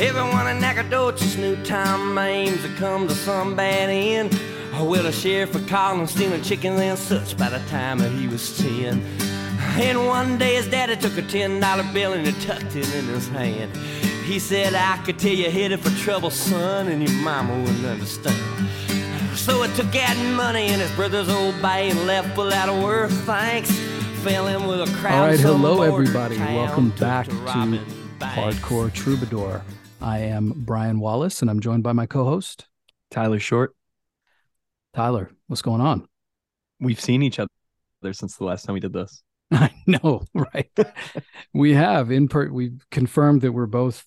Everyone in Nacogdoches knew Tom Ames had come to some bad end. Oh, well, the sheriff would call him stealing chickens and such by the time that he was ten. And one day his daddy took a ten dollar bill and he tucked it in his hand. He said, I could tell you headed for trouble, son, and your mama wouldn't understand. So it took out money in his brother's old bay and left without a word thanks. Fell in with a crowd. All right, hello everybody. Welcome back to to Hardcore Troubadour. I am Brian Wallace, and I'm joined by my co-host Tyler Short. Tyler. What's going on? We've seen each other since the last time we did this. I know, right? we have in per. We've confirmed that we're both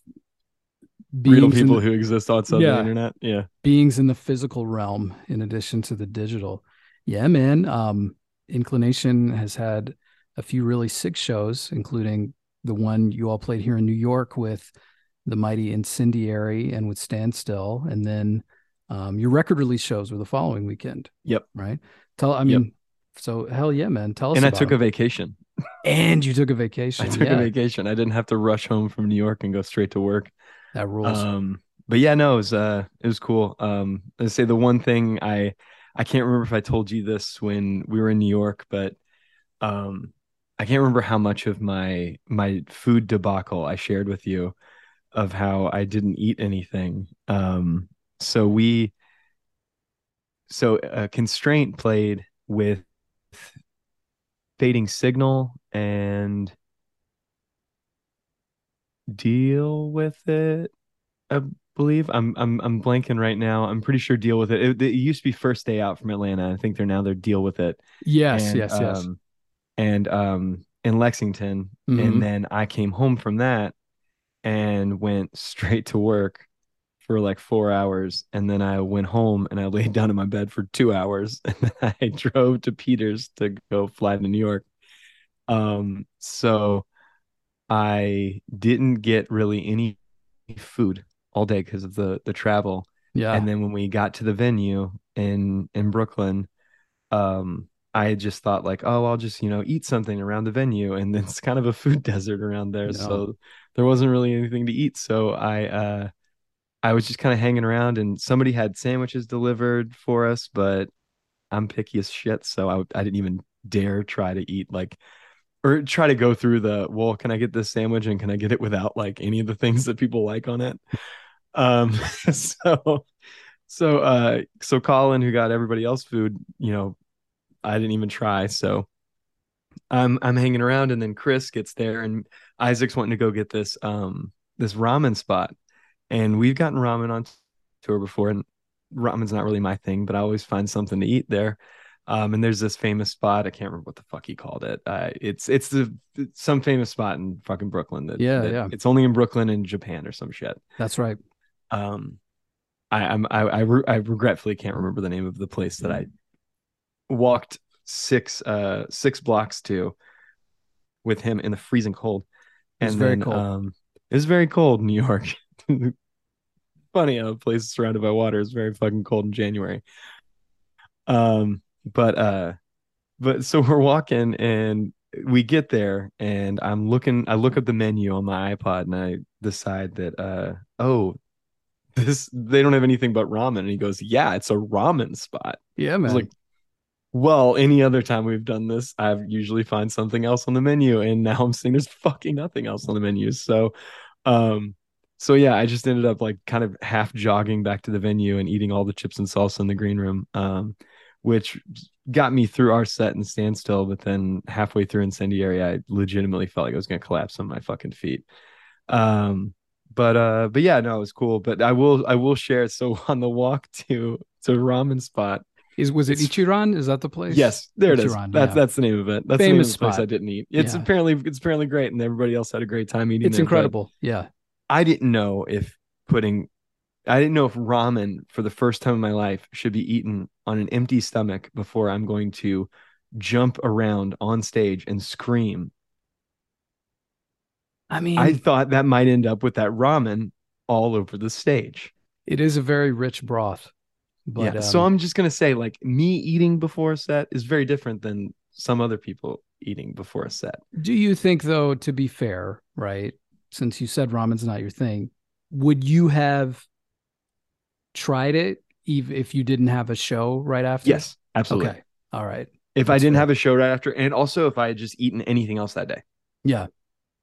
Real people the- who exist outside Yeah. the internet. Yeah. beings in the physical realm in addition to the digital. Yeah, man. Um, Inclination has had a few really sick shows, including the one you all played here in New York with the mighty Incendiary and with Standstill, and then um, your record release shows were the following weekend. Yep. Right. Tell. I Yep. mean, so hell yeah, man. Tell us. And I took a vacation. and you took a vacation. I took yeah, a vacation. I didn't have to rush home from New York and go straight to work. that rules. Um, but yeah, no, it was uh it was cool. Um I say the one thing I I can't remember if I told you this when we were in New York, but um I can't remember how much of my my food debacle I shared with you of how I didn't eat anything. Um so we so uh, constraint played with fading signal and deal with it I believe I'm I'm I'm blanking right now. I'm pretty sure deal with it. It, it used to be first day out from Atlanta. I think they're now they're deal with it. yes, And, yes, yes. um, and um in Lexington, Mhm. and then I came home from that and went straight to work for like four hours, and then I went home and I laid down in my bed for two hours, and then I drove to Peters to go fly to New York. Um, so I didn't get really any food all day because of the the travel. yeah. And then when we got to the venue in in Brooklyn, um, I just thought like, oh, I'll just you know eat something around the venue, and it's kind of a food desert around there, No. so there wasn't really anything to eat. So I uh, I was just kind of hanging around, and somebody had sandwiches delivered for us, but I'm picky as shit, so I I didn't even dare try to eat like. Or try to go through the well, can I get this sandwich and can I get it without like any of the things that people like on it? Um, so so uh so Colin who got everybody else food, you know, I didn't even try. So I'm I'm hanging around and then Chris gets there and Isaac's wanting to go get this um this ramen spot. And we've gotten ramen on tour before and ramen's not really my thing, but I always find something to eat there. Um, and there's this famous spot. I can't remember what the fuck he called it. Uh, it's it's the it's some famous spot in fucking Brooklyn. That, Yeah, that- yeah. It's only in Brooklyn and Japan or some shit That's right. um i i'm I, I re- I regretfully can't remember the name of the place that i walked six uh six blocks to with him in the freezing cold And very then cold. um it was very cold in new york funny how a place surrounded by water is very fucking cold in january um but uh but so we're walking and we get there and i'm looking i look at the menu on my ipod and i decide that uh oh this they don't have anything but ramen and he goes yeah it's a ramen spot Yeah, man. like well any other time we've done this i've usually find something else on the menu and now i'm seeing there's fucking nothing else on the menu so um so yeah i just ended up like kind of half jogging back to the venue and eating all the chips and salsa in the green room um which got me through our set and standstill but then halfway through incendiary i legitimately felt like i was to collapse on my fucking feet um but uh but yeah no it was cool but i will i will share it. so on the walk to to ramen spot Is was it it's- Ichiran? Is that the place? yes there it is that's yeah. that's the name of it that's the name Famous of the place i didn't eat it's Yeah. apparently it's apparently great and everybody else had a great time eating It's there, incredible. Yeah. i didn't know if putting i didn't know if ramen for the first time in my life should be eaten on an empty stomach before i'm going to jump around on stage and scream I mean, i thought that might end up with that ramen all over the stage it is a very rich broth. But yeah. so um, I'm just gonna say, like, me eating before a set is very different than some other people eating before a set. do you think though, to be fair, right? Since you said ramen's not your thing, would you have tried it even if you didn't have a show right after? Yes, absolutely. Okay. All right. If I didn't fair. have a show right after, and also if I had just eaten anything else that day, Yeah.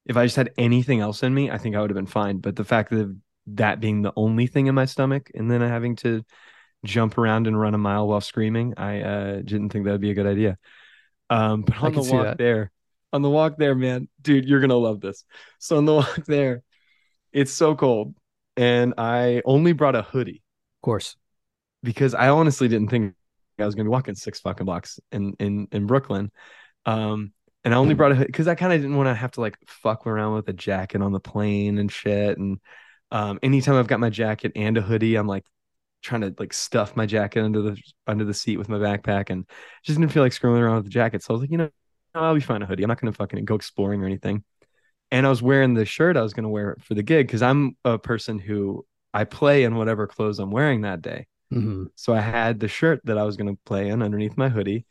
if I just had anything else in me, I think I would have been fine. But the fact that that being the only thing in my stomach, and then having to jump around and run a mile while screaming, I uh, didn't think that would be a good idea. Um, but on the walk there, on the walk there, man, dude, you're gonna love this. So on the walk there, it's so cold, and I only brought a hoodie Of course. because I honestly didn't think I was gonna be walking six fucking blocks in in in Brooklyn. Um, and I only brought a hoodie because I kind of didn't want to have to like fuck around with a jacket on the plane and shit. And um, anytime I've got my jacket and a hoodie, I'm like trying to like stuff my jacket under the under the seat with my backpack, and just didn't feel like screwing around with the jacket. So I was like, you know, I'll be fine a hoodie. I'm not gonna fucking go exploring or anything. And I was wearing the shirt I was gonna wear for the gig because I'm a person who I play in whatever clothes I'm wearing that day. hmm So I had the shirt that I was gonna play in underneath my hoodie,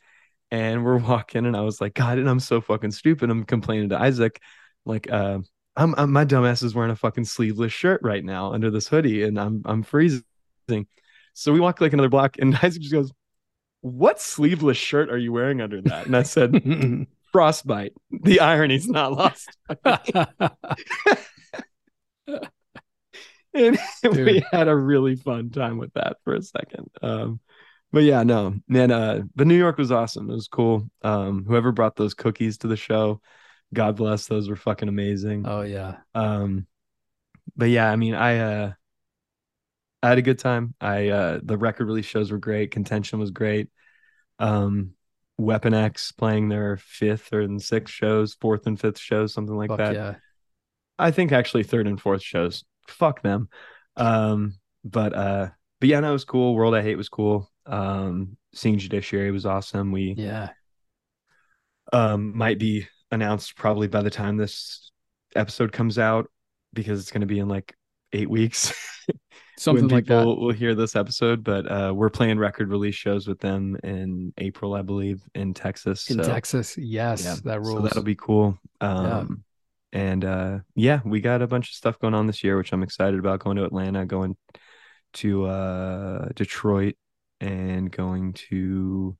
and we're walking, and I was like, God, and I'm so fucking stupid. I'm complaining to Isaac, like, uh, I'm, I'm my dumbass is wearing a fucking sleeveless shirt right now under this hoodie, and I'm I'm freezing. So we walk like another block, and Isaac just goes, "What sleeveless shirt are you wearing under that?" And I said, "Frostbite." The irony's not lost. and we had a really fun time with that for a second. Um, but yeah, no, man. Uh, but New York was awesome. It was cool. Um, whoever brought those cookies to the show, God bless. Those were fucking amazing. oh yeah. Um, but yeah, I mean, I uh, I had a good time. I uh, the record release shows were great. Contention was great. Um, Weapon X playing their fifth or and sixth shows, fourth and fifth shows, something like Fuck that. yeah. I think actually third and fourth shows. Fuck them. Um, but uh, but yeah, no, it was cool. World I Hate was cool. Um, seeing Judiciary was awesome. We Yeah. um might be announced probably by the time this episode comes out because it's going to be in like eight weeks. Something when like that. will hear this episode, but uh, we're playing record release shows with them in April, I believe, in Texas. In so, Texas. Yes. yeah, That rules. so that'll be cool. Um, and uh, yeah, we got a bunch of stuff going on this year, which I'm excited about. Going to Atlanta, going to uh, Detroit, and going to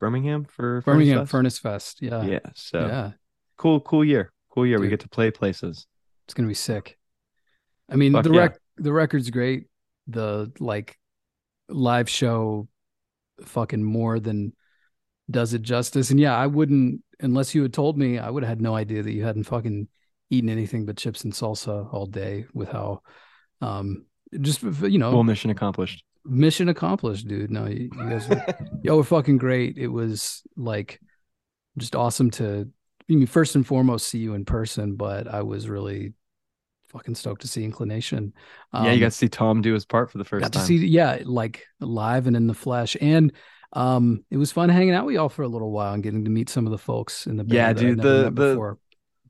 Birmingham for Furnace Birmingham Fest. Furnace Fest. Yeah. Yeah, so Yeah. cool, cool year, cool year. We get to play places. It's gonna be sick. I mean, Fuck the yeah. rec the record's great. The like live show fucking more than does it justice. And yeah, I wouldn't unless you had told me, I would have had no idea that you hadn't fucking eaten anything but chips and salsa all day with how um just you know Well, mission accomplished. mission accomplished, dude. No, you, you guys were y'all were fucking great. It was like just awesome to I mean, first and foremost see you in person, but I was really fucking stoked to see Inclination. yeah, you Um, got to see Tom do his part for the first got time. to see yeah, like live and in the flesh. And um it was fun hanging out with y'all for a little while and getting to meet some of the folks in the band. Yeah, dude, the- the before.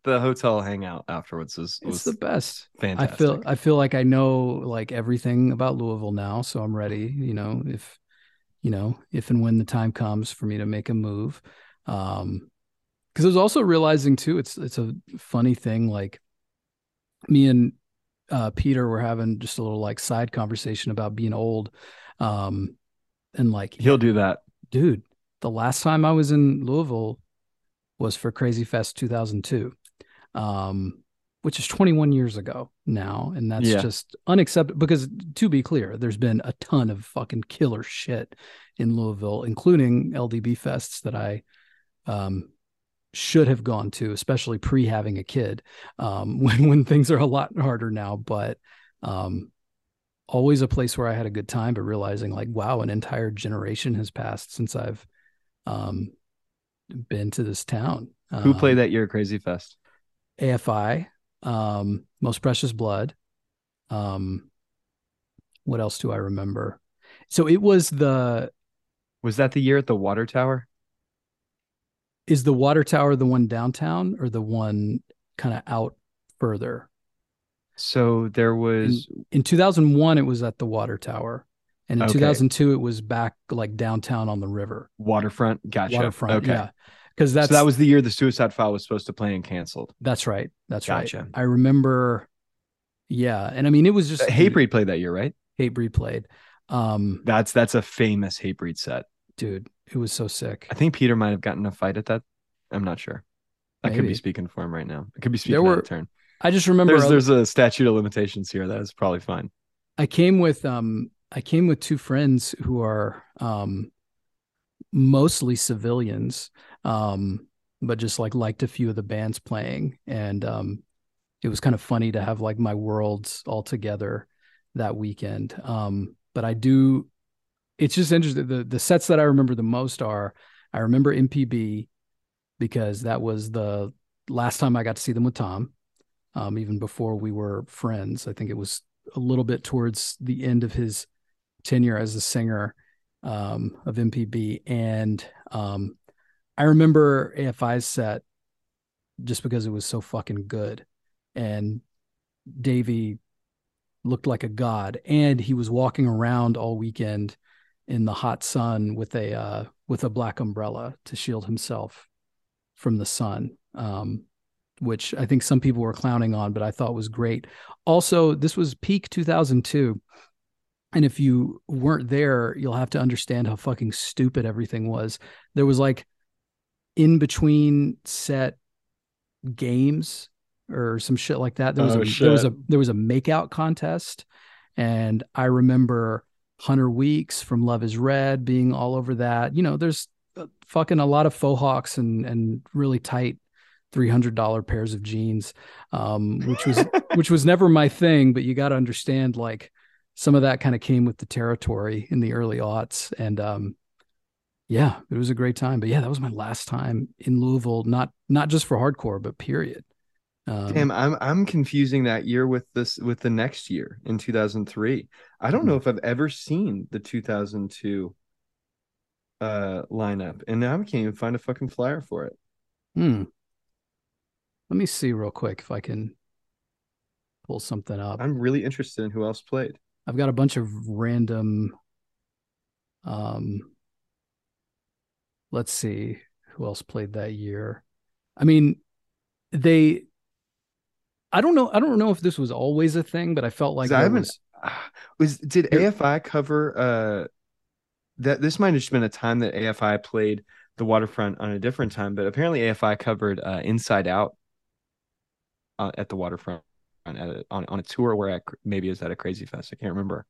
the hotel hangout afterwards was, It's the best. fantastic. I feel I feel like I know like everything about Louisville now, so I'm ready. You know, if you know if and when the time comes for me to make a move, um, because I was also realizing too, it's it's a funny thing. Like me and uh, Peter were having just a little like side conversation about being old, um, and like he'll do that. dude, the last time I was in Louisville was for Krazy Fest 2002, um, which is 21 years ago now. And that's Yeah. just unacceptable because, to be clear, there's been a ton of fucking killer shit in Louisville, including LDB fests that I um, should have gone to, especially pre having a kid, um, when, when things are a lot harder now. But um, always a place where I had a good time, but realizing like, wow, an entire generation has passed since I've um, been to this town. Who played Um, that year at Krazy Fest? AFI, um, Most Precious Blood. Um, what else do I remember? So it was the Was that the year at the Water Tower? Is the water tower the one downtown or the one kind of out further? So there was In 2001, it was at the water tower, and in Okay. 2002, it was back like downtown on the river, Waterfront. Gotcha. waterfront. Okay. Yeah, because that's so that was the year the Suicide File was supposed to play and canceled. That's right. That's Gotcha. right. I remember Yeah, and I mean it was just Uh, Hatebreed played that year, right? Hatebreed played. Um, That's that's a famous Hatebreed set. Dude, it was so sick. I think Peter might have gotten a fight at that. I'm not sure. I could be speaking for him right now. I could be speaking There out of turn. I just remember There's I- there's a statute of limitations here. That is probably fine. I came with um I came with two friends who are um mostly civilians um but just like liked a few of the bands playing and um it was kind of funny to have like my worlds all together that weekend um but I do it's just interesting the the sets that I remember the most are I remember MPB because that was the last time I got to see them with Tom um even before we were friends I think it was a little bit towards the end of his tenure as a singer um, of MPB. And um, I remember AFI's set just because it was so fucking good. And Davey looked like a god. And he was walking around all weekend in the hot sun with a uh, with a black umbrella to shield himself from the sun. Um, which I think some people were clowning on, but I thought was great. Also, this was peak 2002. And if you weren't there, you'll have to understand how fucking stupid everything was. There was like in between set games or some shit like that. There was Oh, a there was a there was a makeout contest, and I remember Hunter Weeks from Love Is Red being all over that. You know, there's uh, fucking a lot of faux hawks and and really tight three hundred dollar pairs of jeans, um, which was which was never my thing. But you got to understand, like some of that kind of came with the territory in the early aughts, and um, yeah, it was a great time. But yeah, that was my last time in Louisville. Not not just for hardcore, but period. Um, Damn, I'm I'm confusing that year with this with the next year in 2003. I don't know if I've ever seen the 2002 uh lineup, and now I can't even find a fucking flyer for it. hmm. Let me see real quick if I can pull something up. I'm really interested in who else played. I've got a bunch of random um let's see who else played that year. I mean, they I don't know I don't know if this was always a thing, but I felt like I haven't- was Was did AFI cover uh that this might have just been a time that AFI played the waterfront on a different time, but apparently AFI covered uh Inside Out uh, at the waterfront on a, on on a tour where at, maybe it was at a crazy fest. I can't remember.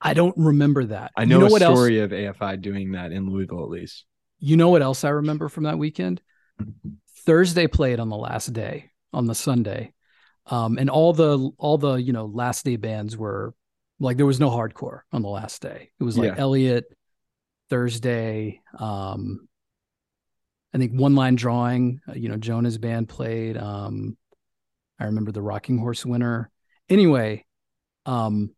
I don't remember that. I You know, a what else? story of AFI doing that in Louisville at least. You know what else I remember from that weekend? Thursday played on the last day, on the Sunday. Um, and all the all the, you know, last day bands were like there was no hardcore on the last day. It was like Yeah. Elliott, Thursday, um I think Onelinedrawing, uh, you know, Jonah's band played. Um I remember the Rocking Horse winner. Anyway, um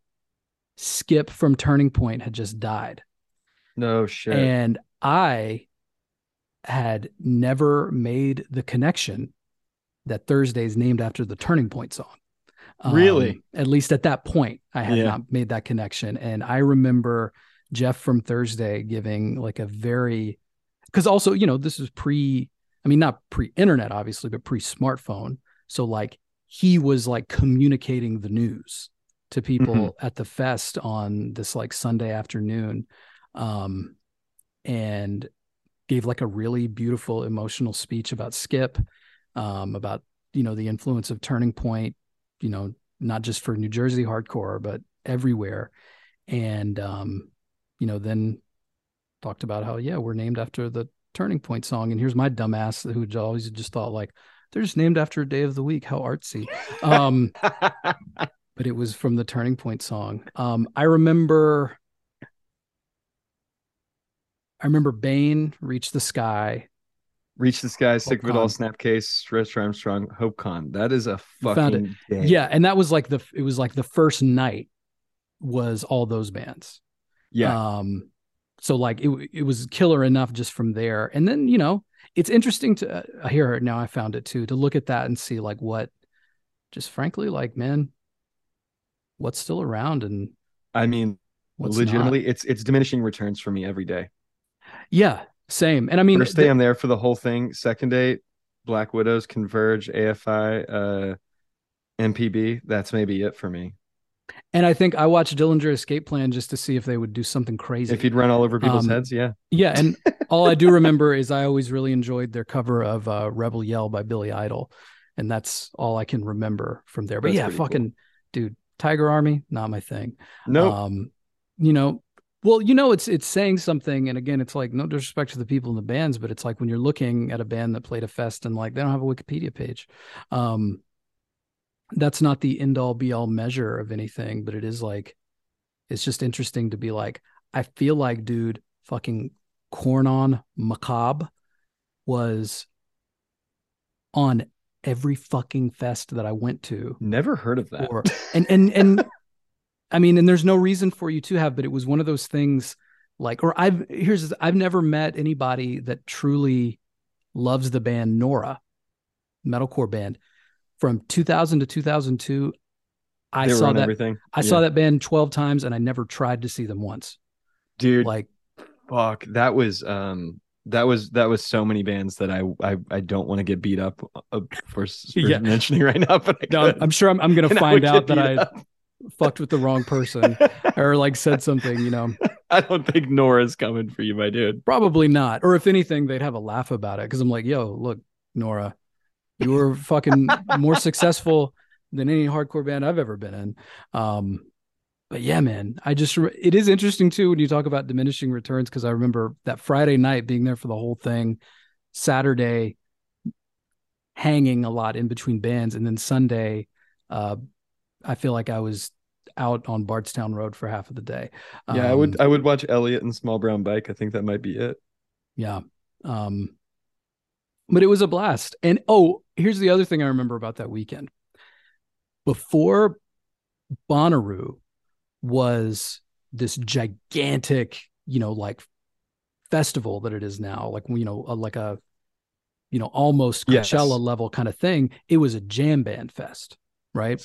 Skip from Turning Point had just died. No shit. And I had never made the connection that Thursday is named after the Turning Point song. Um, Really? At least at that point, I had Yeah. not made that connection. And I remember Geoff from Thursday giving like a very, because also, you know, this is pre, I mean, not pre internet, obviously, but pre smartphone. So, like, he was like communicating the news to people Mm-hmm. at the fest on this like Sunday afternoon. Um, and gave like a really beautiful emotional speech about Skip, um, about you know the influence of Turning Point, you know, not just for New Jersey hardcore, but everywhere. And um, you know, then talked about how yeah, we're named after the Turning Point song. And here's my dumbass who always just thought like they're just named after a day of the week. How artsy. Um, but it was from the Turning Point song. Um, I remember. I remember Bane reach the sky. Reach the sky, Sick of It All, snapcase, Stretch Armstrong, Hope Con. That is a You found it. fucking. Yeah, and that was like the it was like the first night was all those bands. Yeah. Um, so like it it was killer enough just from there, and then you know it's interesting to uh, here now I found it too to look at that and see like what, just frankly like man, what's still around and I mean, what's not. legitimately, it's it's diminishing returns for me every day. Yeah, same. And I mean, First day, the- I'm there for the whole thing. Second date, Black Widows, Converge, AFI, uh, MPB. That's maybe it for me. And I think I watched Dillinger Escape Plan just to see if they would do something crazy. If you'd run all over people's Um, heads, yeah. Yeah, and all I do remember is I always really enjoyed their cover of uh, "Rebel Yell" by Billy Idol, and that's all I can remember from there. But That's yeah, pretty cool. fucking dude, Tiger Army, not my thing. No, Um, you know, well, you know, it's it's saying something, and again, it's like no disrespect to the people in the bands, but it's like when you're looking at a band that played a fest and like they don't have a Wikipedia page. Um, that's not the end all be all measure of anything, but it is like it's just interesting to be like, I feel like, dude, fucking corn on macabre was on every fucking fest that I went to never heard of that. or and and and I mean, and there's no reason for you to have, but it was one of those things like, or I've here's I've never met anybody that truly loves the band Nora, metalcore band, from 2000 to 2002. I they saw that everything. I saw that band 12 times and I never tried to see them once. dude. Like, fuck, that was um, that was that was so many bands that I I, I don't want to get beat up uh, for, for Yeah. mentioning right now, but I no, I'm, could. I'm sure I'm, I'm gonna find out that I up. Fucked with the wrong person or like said something, you know. I don't think Nora's coming for you, my dude. Probably not. Or if anything, they'd have a laugh about it because I'm like, yo, look, Nora, you were fucking more successful than any hardcore band I've ever been in. Um, but yeah, man, I just re- it is interesting too when you talk about diminishing returns because I remember that Friday night being there for the whole thing, Saturday hanging a lot in between bands, and then Sunday, uh, I feel like I was out on Bardstown Road for half of the day. Yeah, I would Um, I would watch Elliott and Small Brown Bike. I think that might be it. Yeah. Um but it was a blast. And oh, here's the other thing I remember about that weekend. Before Bonnaroo was this gigantic, you know, like festival that it is now, like you know, like a you know, almost Yes. Coachella level kind of thing. It was a jam band fest, right?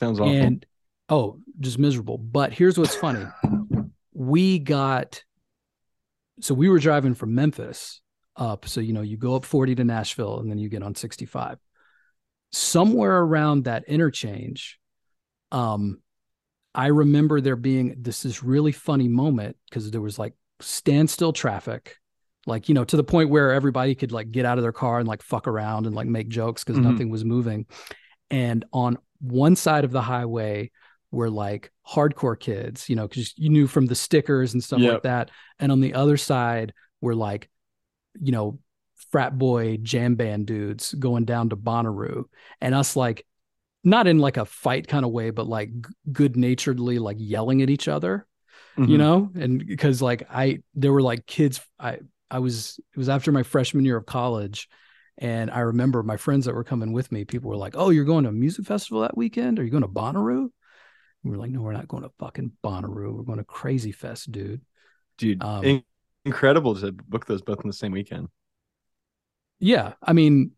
Sounds awful. And oh, just miserable. But here's what's funny. We got so we were driving from Memphis up. So, you know, you go up 40 to Nashville and then you get on 65. Somewhere around that interchange, um, I remember there being this this really funny moment because there was like standstill traffic, like you know, to the point where everybody could like get out of their car and like fuck around and like make jokes because Mhm. nothing was moving. And on one side of the highway were like hardcore kids, you know, because you knew from the stickers and stuff like that. And on the other side were like, you know, frat boy jam band dudes going down to Bonnaroo, and us like not in like a fight kind of way, but like good naturedly like yelling at each other, you Mhm. know, and because like I there were like kids I I was it was after my freshman year of college. And I remember my friends that were coming with me, people were like, Oh, you're going to a music festival that weekend? Are you going to Bonnaroo? We were like, No, we're not going to fucking Bonnaroo. We're going to Krazy Fest, dude. dude, um, in- incredible to book those both in the same weekend. Yeah. I mean,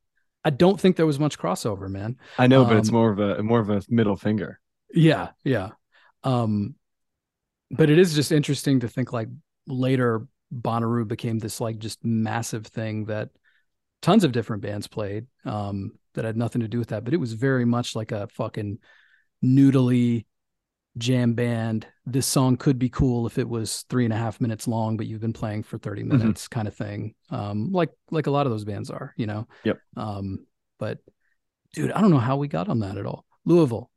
I don't think there was much crossover, man. I know, but it's Um, more of a more of a middle finger. Yeah, yeah. Um, but it is just interesting to think like later Bonnaroo became this like just massive thing that tons of different bands played um that had nothing to do with that, but it was very much like a fucking noodly jam band. This song could be cool if it was three and a half minutes long, but you've been playing for 30 Mhm. minutes kind of thing. Um, like like a lot of those bands are, you know. Yep. Um, but dude, I don't know how we got on that at all. Louisville.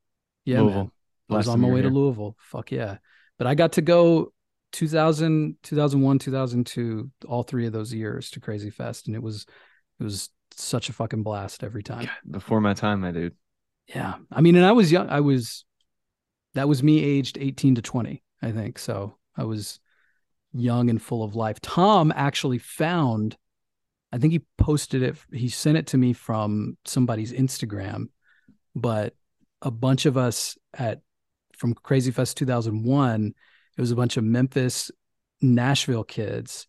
Yeah, Louisville. man. I was on my way to. Louisville. Fuck yeah. But I got to go 2000, 2001, 2002, all three of those years to Krazy Fest. And it was, it was such a fucking blast every time. Before my time, my dude. Yeah. I mean, and I was young. I was, that was me aged 18 to 20, I think. So I was young and full of life. Tom actually found, I think he posted it, he sent it to me from somebody's Instagram, but a bunch of us at, from Krazy Fest 2001, it was a bunch of Memphis, Nashville kids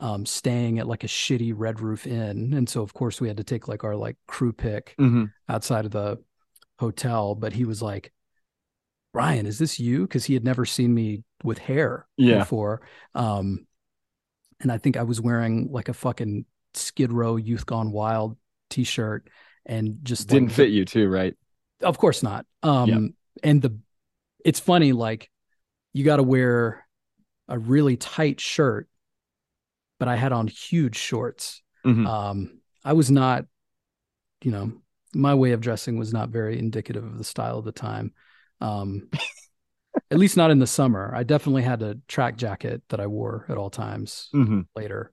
um, staying at like a shitty Red Roof Inn. And so, of course, we had to take like our like crew pick Mm-hmm. outside of the hotel, but he was like, Brian, is this you? Because he had never seen me with hair Yeah. before. Um, and I think I was wearing like a fucking Skid Row Youth Gone Wild t shirt and just Didn't like, fit you too, right? Of course not. Um, Yeah. and the it's funny, like you got to wear a really tight shirt, but I had on huge shorts. Mhm. Um, I was not, you know, my way of dressing was not very indicative of the style of the time. Um, at least not in the summer. I definitely had a track jacket that I wore at all times Mhm. later,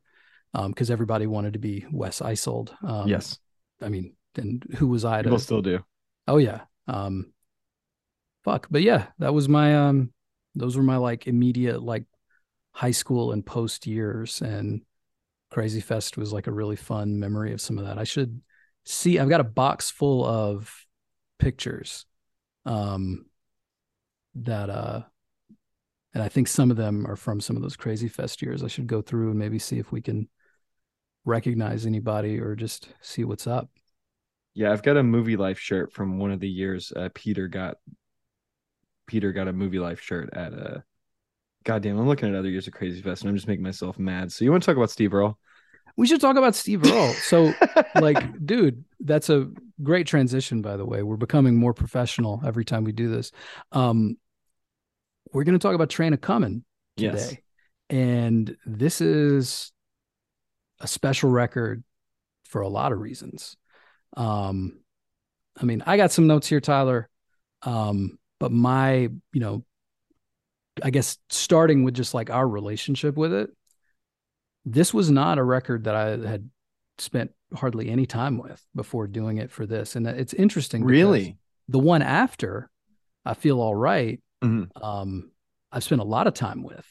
because everybody wanted to be Wes Eisold. Um, yes, I mean, and who was I to? people still do. Oh yeah. Um fuck. But yeah, that was my um those were my like immediate like high school and post years and Krazy Fest was like a really fun memory of some of that. I should see I've got a box full of pictures um that uh and I think some of them are from some of those Krazy Fest years. I should go through and maybe see if we can recognize anybody or just see what's up. Yeah, I've got a Movielife shirt from one of the years uh, Peter got. Peter got a Movielife shirt at a. Goddamn, I'm looking at other years of Krazy Fest and I'm just making myself mad. So you want to talk about Steve Earle? We should talk about Steve Earle. So, like, dude, that's a great transition, by the way. We're becoming more professional every time we do this. Um, we're going to talk about Train A' Comin' today. Yes. And this is a special record for a lot of reasons. Um, I mean, I got some notes here, Tyler. Um, but my, you know, I guess starting with just like our relationship with it, this was not a record that I had spent hardly any time with before doing it for this. And it's interesting. Really? The one after, I feel all right, Mhm. um, I've spent a lot of time with,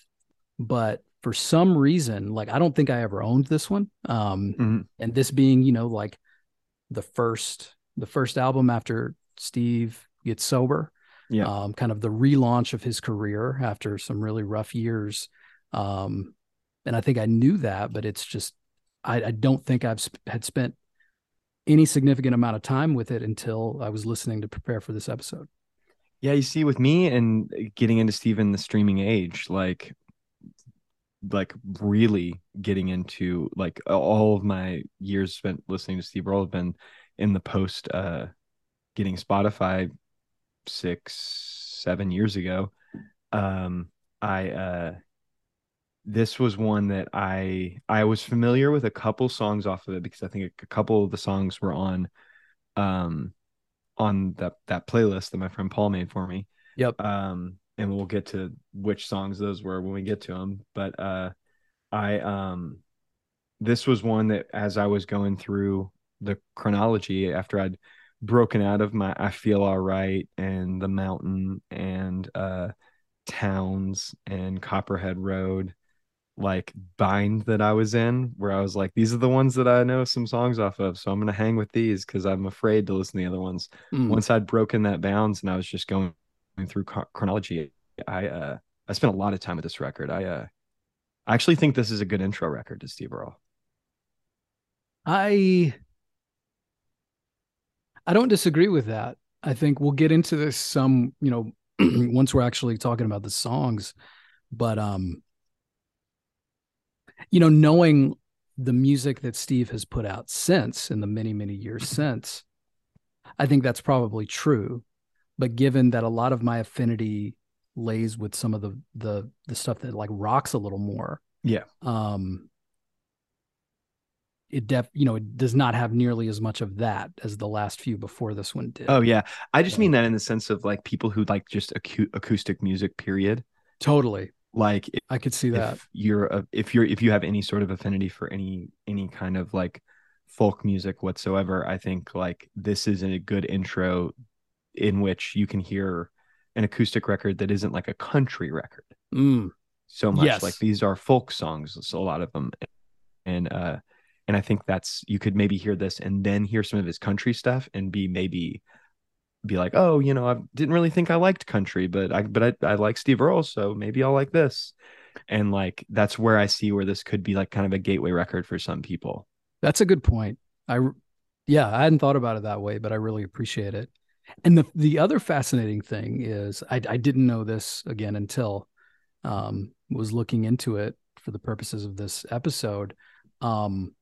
but for some reason, like I don't think I ever owned this one. Um, Mhm. and this being, you know, like the first, the first album after Steve gets sober, Yeah. um, kind of the relaunch of his career after some really rough years. Um, and I think I knew that, but it's just, I, I don't think I've sp- had spent any significant amount of time with it until I was listening to prepare for this episode. Yeah, you see, with me and getting into Steve in the streaming age, like, like really getting into like all of my years spent listening to Steve Earle have been in the post uh getting Spotify six, seven years ago. Um, I uh this was one that I I was familiar with a couple songs off of it because I think a couple of the songs were on um on that that playlist that my friend Paul made for me. Yep. Um and we'll get to which songs those were when we get to them, but uh I um this was one that as I was going through the chronology after I'd broken out of my I feel all right and the mountain and uh Townes and Copperhead Road like bind that I was in where I was like these are the ones that I know some songs off of so I'm going to hang with these cuz I'm afraid to listen to the other ones. Mm. once I'd broken that bounds and I was just going through chronology I uh I spent a lot of time with this record. I uh I actually think this is a good intro record to Steve Earle. I I don't disagree with that. I think we'll get into this some, you know, once we're actually talking about the songs, but um you know, knowing the music that Steve has put out since in the many many years since, I think that's probably true. But given that a lot of my affinity lays with some of the the the stuff that like rocks a little more, Yeah. um it def you know it does not have nearly as much of that as the last few before this one did Oh yeah, I just So- mean that in the sense of like people who like just acu- acoustic music. Period. totally Like if, i could see that if you're a, if you're if you have any sort of affinity for any any kind of like folk music whatsoever, I think like this is a good intro in which you can hear an acoustic record that isn't like a country record Mm, so much. Yes. Like these are folk songs, so a lot of them, and uh, and I think that's you could maybe hear this and then hear some of his country stuff and be maybe be like, oh, you know, I didn't really think I liked country, but I but I I like Steve Earle, so maybe I'll like this, and like that's where I see where this could be like kind of a gateway record for some people. that's a good point. I yeah i hadn't thought about it that way but i really appreciate it. And the the other fascinating thing is i, I didn't know this again until um was looking into it for the purposes of this episode. Um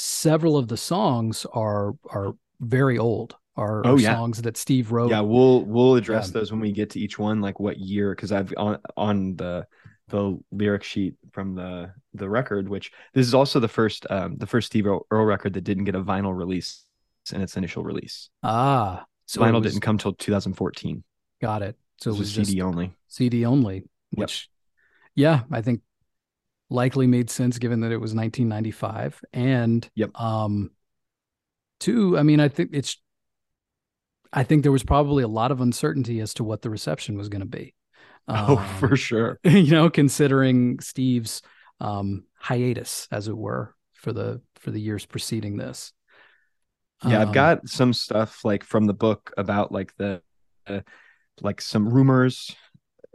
several of the songs are are very old are, Oh, yeah. songs that Steve wrote. Yeah, we'll we'll address Yeah. those when we get to each one, like what year, because I've on on the the lyric sheet from the the record, which this is also the first um the first Steve Earle Earle record that didn't get a vinyl release in its initial release. Ah, so vinyl was- didn't come till 2014. got it. So So it was CD only. CD only, which, yeah, I think likely made sense given that it was 1995. And, Yep. um, two, I mean, I think it's, I think there was probably a lot of uncertainty as to what the reception was going to be. Oh, Um, for sure. you know, considering Steve's um, hiatus, as it were, for the for the years preceding this. Yeah, I've Um, got some stuff like from the book about like the uh, like some rumors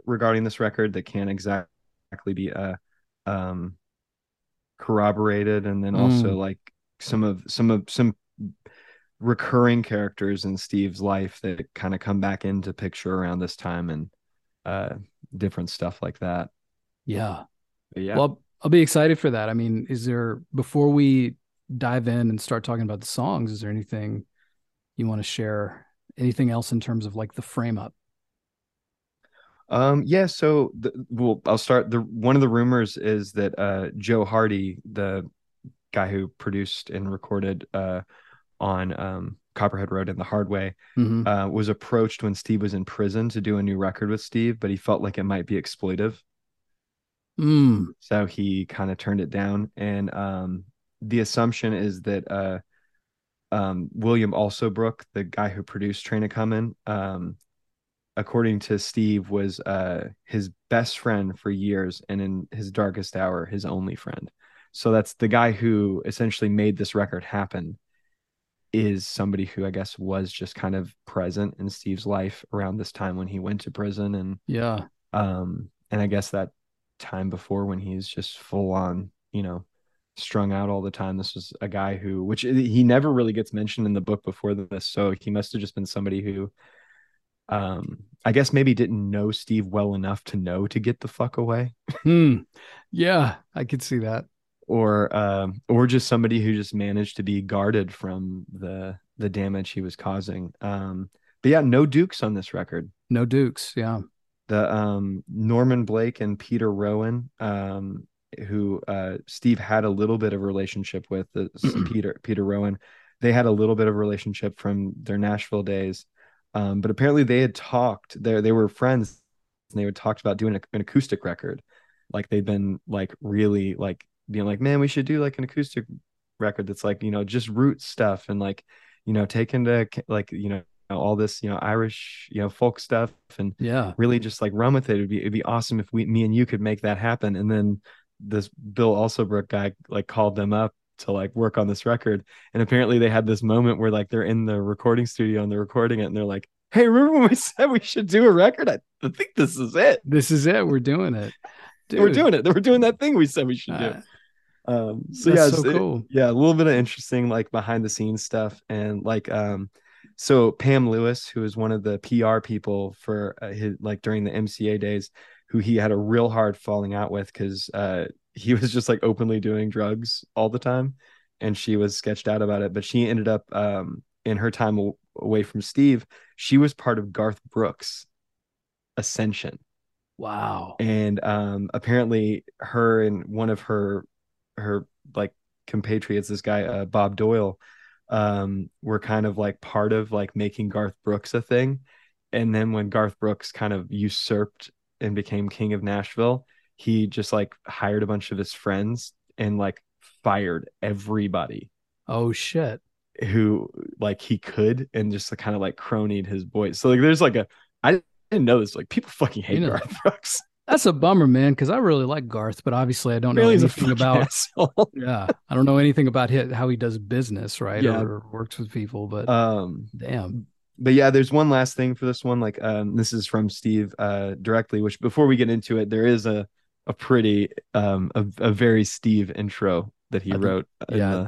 regarding this record that can't exactly be uh um corroborated and then also Mm. like some of some of some recurring characters in Steve's life that kind of come back into picture around this time and uh different stuff like that. yeah. But yeah. Well, I'll be excited for that. I mean, is there before we dive in and start talking about the songs, is there anything you want to share? Anything else in terms of like the frame up? Um, yeah, so the, well, I'll start. The one of the rumors is that uh, Joe Hardy, the guy who produced and recorded uh, on um, Copperhead Road and The Hard Way, Mhm. uh, was approached when Steve was in prison to do a new record with Steve, but he felt like it might be exploitive, Mm, so he kind of turned it down. And um, the assumption is that uh, um, William Alsobrook, the guy who produced Train A' Comin', um, according to Steve, was uh, his best friend for years, and in his darkest hour, his only friend. So that's the guy who essentially made this record happen. Is somebody who I guess was just kind of present in Steve's life around this time when he went to prison, and yeah. um, and I guess that time before when he's just full on, you know, strung out all the time. This was a guy who, which he never really gets mentioned in the book before this, so he must have just been somebody who, um, I guess maybe didn't know Steve well enough to know to get the fuck away, Hmm. Yeah, I could see that. or um, or just somebody who just managed to be guarded from the the damage he was causing. Um, but yeah, no Dukes on this record. No Dukes. Yeah. the um Norman Blake and Peter Rowan um who uh Steve had a little bit of relationship with uh, Peter Peter Rowan they had a little bit of relationship from their Nashville days um but apparently they had talked there. they were friends and they had talked about doing a, an acoustic record like they'd been like really like being like man we should do like an acoustic record that's like you know just root stuff and like you know take into like you know all this you know Irish you know folk stuff and Yeah. really just like run with it. It'd be it'd be awesome if we me and you could make that happen. And then this Bill Alsobrook guy like called them up to like work on this record. And apparently they had this moment where like they're in the recording studio and they're recording it and they're like, Hey, remember when we said we should do a record? I think this is it. This is it. We're doing it. We're doing it. We're doing that thing we said we should do. uh, Um, so yeah, so it's- it- yeah, a little bit of interesting like behind the scenes stuff, and like um, so Pam Lewis, who is one of the PR people for uh, his like during the MCA days, who he had a real hard falling out with because uh he was just like openly doing drugs all the time, and she was sketched out about it, but she ended up um in her time aw- away from Steve, she was part of Garth Brooks' ascension Wow. and um apparently her and one of her her like compatriots this guy uh, bob doyle um were kind of like part of like making garth brooks a thing and then when garth brooks kind of usurped and became king of nashville he just like hired a bunch of his friends and like fired everybody Oh shit. who like he could and just kind of like cronied his boys so like there's like a i didn't know this like people fucking hate You know- garth brooks That's a bummer, man, because I really like Garth, but obviously I don't know Really, a anything about asshole. yeah. I don't know anything about hi how he does business, right? Yeah. Or works with people, but um damn. but yeah there's one last thing for this one like um this is from steve uh directly which before we get into it there is a a pretty um a, a very steve intro that he I wrote in yeah.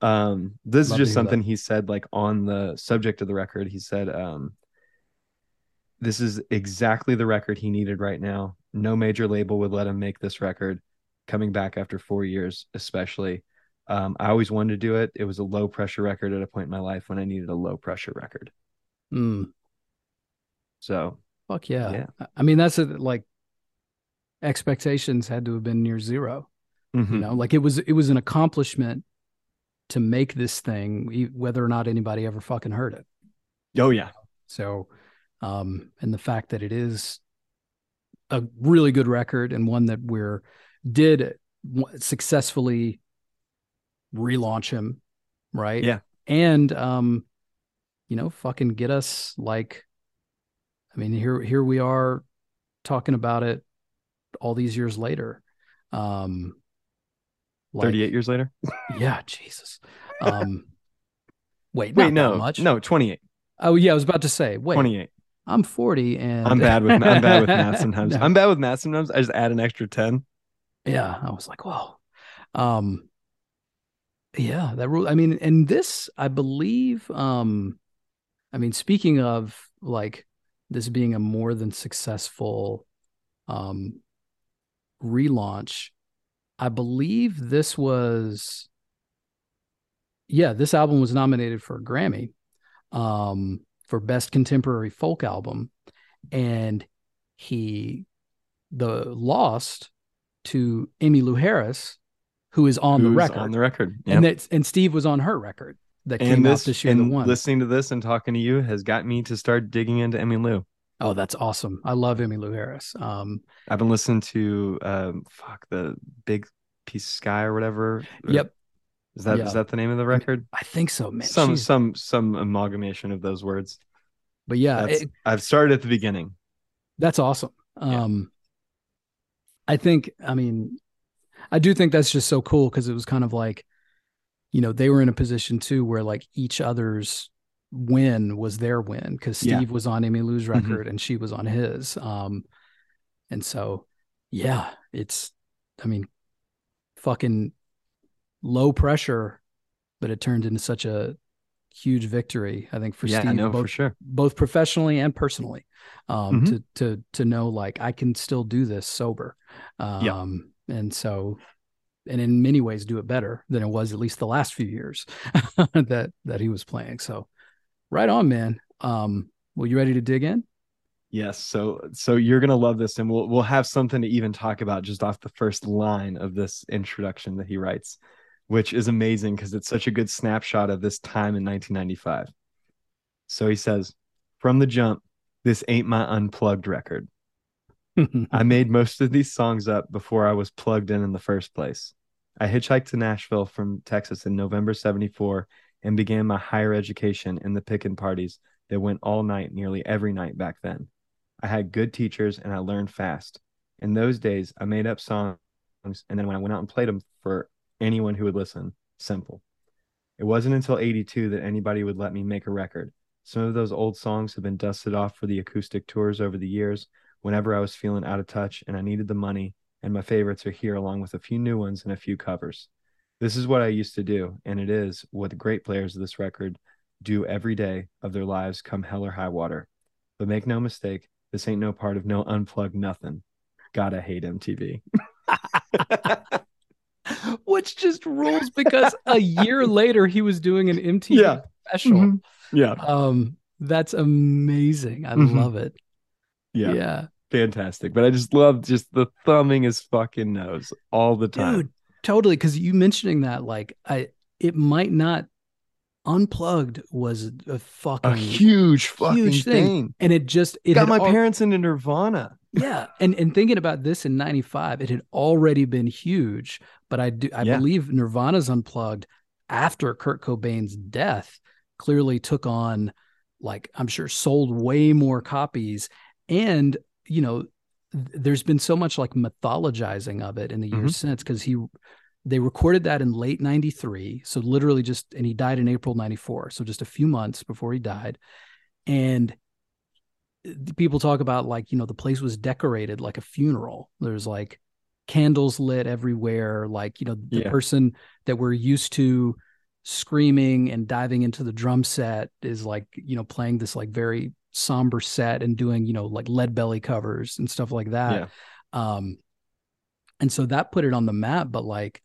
the- um this Love is just something he said like on the subject of the record he said um this is exactly the record he needed right now no major label would let him make this record coming back after four years especially Um, I always wanted to do it. It was a low pressure record at a point in my life when I needed a low pressure record. Mm, So fuck yeah. Yeah. I- I mean, that's a, like expectations had to have been near zero. mhm. You know, like it was it was an accomplishment to make this thing, whether or not anybody ever fucking heard it. oh yeah, So, um, and the fact that it is a really good record and one that we're did successfully relaunch him, right? Yeah. And um, you know, fucking get us like, I mean, here here we are talking about it all these years later. Um, like- 38 years later. Yeah, Jesus. Um, wait, Wait, no, much. no, 28, Oh yeah, I was about to say. Wait, 28. I'm 40 and I'm bad with I'm bad with math sometimes. No. I'm bad with math sometimes. I just add an extra 10. yeah, I was like, whoa. Um yeah, that rule. I mean, and this, I believe, um, I mean, speaking of like this being a more than successful um relaunch, I believe this was yeah, this album was nominated for a Grammy um for best contemporary folk album and he the lost to Emmylou Harris who is on the record On the record. Yep. and that's and Steve was on her record that And came this, out this year and listening to this and talking to you has got me to start digging into Emmylou. Oh, that's awesome. I love Emmylou Harris. Um I've been listening to um fuck the big piece of sky or whatever. Yep, Is that is Yeah. that the name of the record? I think so, man. some She's- some some amalgamation of those words. but yeah, it- I've started at the beginning. That's awesome. Yeah. Um, I think, I mean, I do think that's just so cool because it was kind of like, you know, they were in a position too where like each other's win was their win because Steve Yeah. was on Emmylou's Mhm. record and she was on his. Um, and so, yeah, it's, I mean, fucking low pressure, but it turned into such a huge victory. I think for yeah, Steve, I know both for sure. both professionally and personally um Mhm. to to to know like i can still do this sober um and so and in many ways do it better than it was at least the last few years that that he was playing so right on man um well you ready to dig in Yes. So so you're gonna love this, and we'll we'll have something to even talk about just off the first line of this introduction that he writes, which is amazing because it's such a good snapshot of this time in 1995. So he says, from the jump, this ain't my unplugged record. I made most of these songs up before I was plugged in in the first place. I hitchhiked to Nashville from Texas in November 74 and began my higher education in the pickin' parties that went all night nearly every night back then. I had good teachers and I learned fast. In those days, I made up songs and then when I went out and played them for anyone who would listen, simple. It wasn't until 82 that anybody would let me make a record. Some of those old songs have been dusted off for the acoustic tours over the years, whenever I was feeling out of touch and I needed the money, and my favorites are here along with a few new ones and a few covers. This is what I used to do, and it is what the great players of this record do every day of their lives come hell or high water. But make no mistake, this ain't no part of no unplugged nothing. Gotta hate MTV. which just rules because a year later he was doing an mtv Yeah. special Mhm. Yeah. um that's amazing i Mhm. love it Yeah. yeah Fantastic. But I just love just the thumbing his fucking nose all the time. dude totally because you mentioning that like i it might not unplugged was a fucking a huge fucking huge thing. thing. and it just it Got my al- parents into Nirvana. yeah and and thinking about this in 95 it had already been huge but i do i Yeah. believe nirvana's unplugged after kurt cobain's death clearly took on like i'm sure sold way more copies and you know there's been so much like mythologizing of it in the years mm-hmm. since because he they recorded that in late 93 so literally just and he died in april 94 so just a few months before he died. And people talk about like you know the place was decorated like a funeral. There's like candles lit everywhere like you know the Yeah. person that we're used to screaming and diving into the drum set is like you know playing this like very somber set and doing you know like lead belly covers and stuff like that Yeah. um and so that put it on the map but like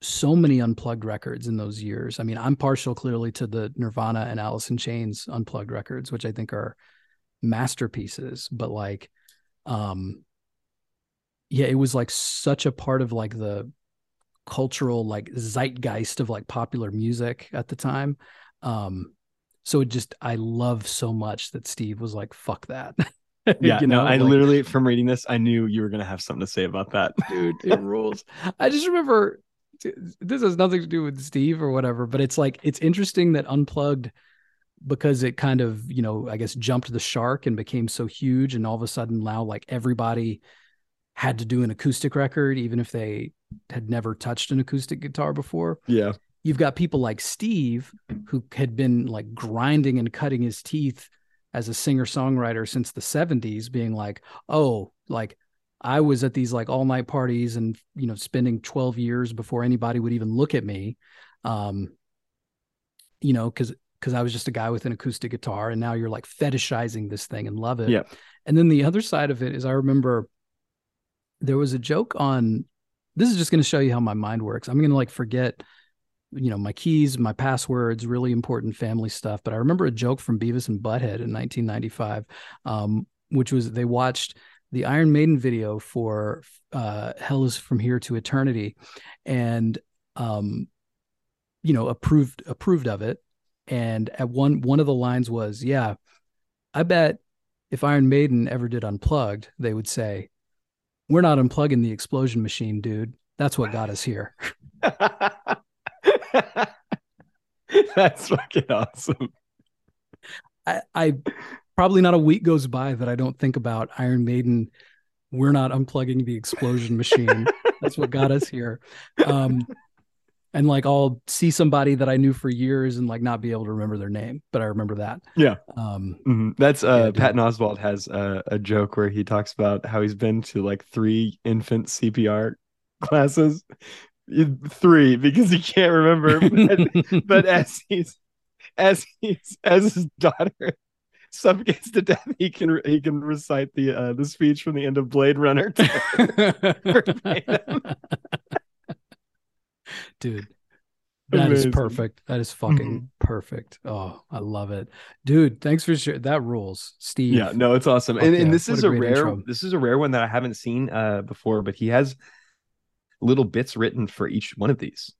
so many unplugged records in those years. I mean, I'm partial clearly to the Nirvana and Alice in Chains unplugged records, which I think are masterpieces, but like um yeah, it was like such a part of like the cultural like zeitgeist of like popular music at the time. Um so it just I love so much that Steve was like fuck that. Yeah, You no, know, I like- literally from reading this, I knew you were gonna have something to say about that. dude it rules i just remember this has nothing to do with steve or whatever but it's like it's interesting that unplugged because it kind of you know i guess jumped the shark and became so huge and all of a sudden now like everybody had to do an acoustic record even if they had never touched an acoustic guitar before Yeah. You've got people like Steve who had been like grinding and cutting his teeth as a singer songwriter since the 70s being like oh like I was at these like all night parties and you know spending 12 years before anybody would even look at me um you know cuz cuz I was just a guy with an acoustic guitar and now you're like fetishizing this thing and love it yeah. and then the other side of it is I remember there was a joke on this is just going to show you how my mind works. I'm going to like forget you know my keys, my passwords, really important family stuff, but I remember a joke from Beavis and Butthead in 1995 um which was they watched the Iron Maiden video for uh Hell is from here to eternity and um you know approved approved of it. And at one one of the lines was yeah I bet if Iron Maiden ever did unplugged they would say we're not unplugging the explosion machine dude. That's what got us here That's fucking awesome. I, I probably not a week goes by that I don't think about Iron Maiden. We're not unplugging the explosion machine. That's what got us here. Um, and like I'll see somebody that I knew for years and like not be able to remember their name, but I remember that. Yeah. Um, Mhm. That's uh Yeah. Patton Oswalt has a, a joke where he talks about how he's been to like three infant CPR classes. Three because he can't remember. But, but as he's as he's as his daughter suffocates to death, he can he can recite the uh the speech from the end of Blade Runner. dude that is Amazing. perfect that is fucking Mhm. perfect oh i love it dude thanks for sharing that rules steve Yeah, no, it's awesome. And, yeah, and this is a a rare intro. this is a rare one that I haven't seen uh before, but he has little bits written for each one of these.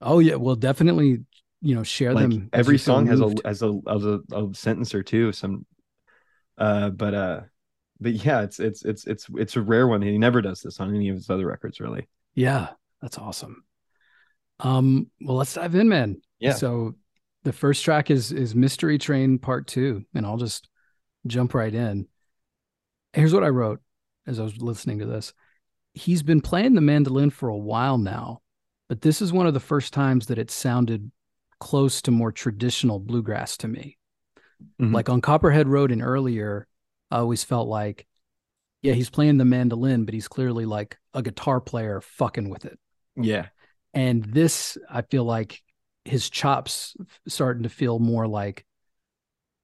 oh yeah well definitely you know share Like them every song has a has a, a a sentence or two, some uh but uh but yeah, it's it's it's it's it's a rare one. He never does this on any of his other records, really. Yeah, that's awesome. Um, well, let's dive in, man. Yeah. So the first track is is Mystery Train Part Two, and I'll just jump right in. Here's what I wrote as I was listening to this. He's been playing the mandolin for a while now, but this is one of the first times that it sounded close to more traditional bluegrass to me. Mhm. Like on Copperhead Road and earlier, I always felt like, yeah, he's playing the mandolin, but he's clearly like a guitar player fucking with it. Yeah. And this, I feel like his chops starting to feel more like,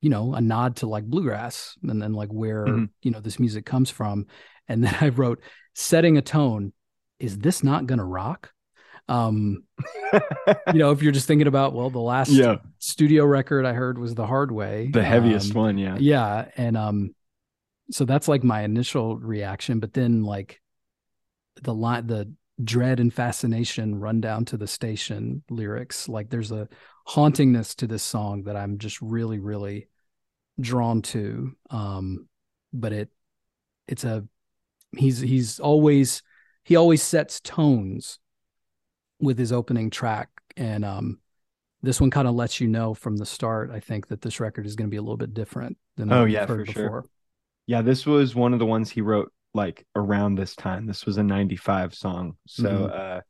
you know, a nod to like bluegrass and then like where, Mhm. you know, this music comes from. And then I wrote, setting a tone, is this not going to rock? Um, you know, if you're just thinking about, well, the last yeah. studio record I heard was The Hard Way. The heaviest Um, one, yeah. yeah and um so that's like my initial reaction but then like the line the dread and fascination run down to the station lyrics like there's a hauntingness to this song that i'm just really really drawn to um but it it's a he's he's always he always sets tones with his opening track and um this one kind of lets you know from the start i think that this record is going to be a little bit different than Oh, yeah, for sure. before Yeah, this was one of the ones he wrote like around this time. This was a 95 song. So Mhm. uh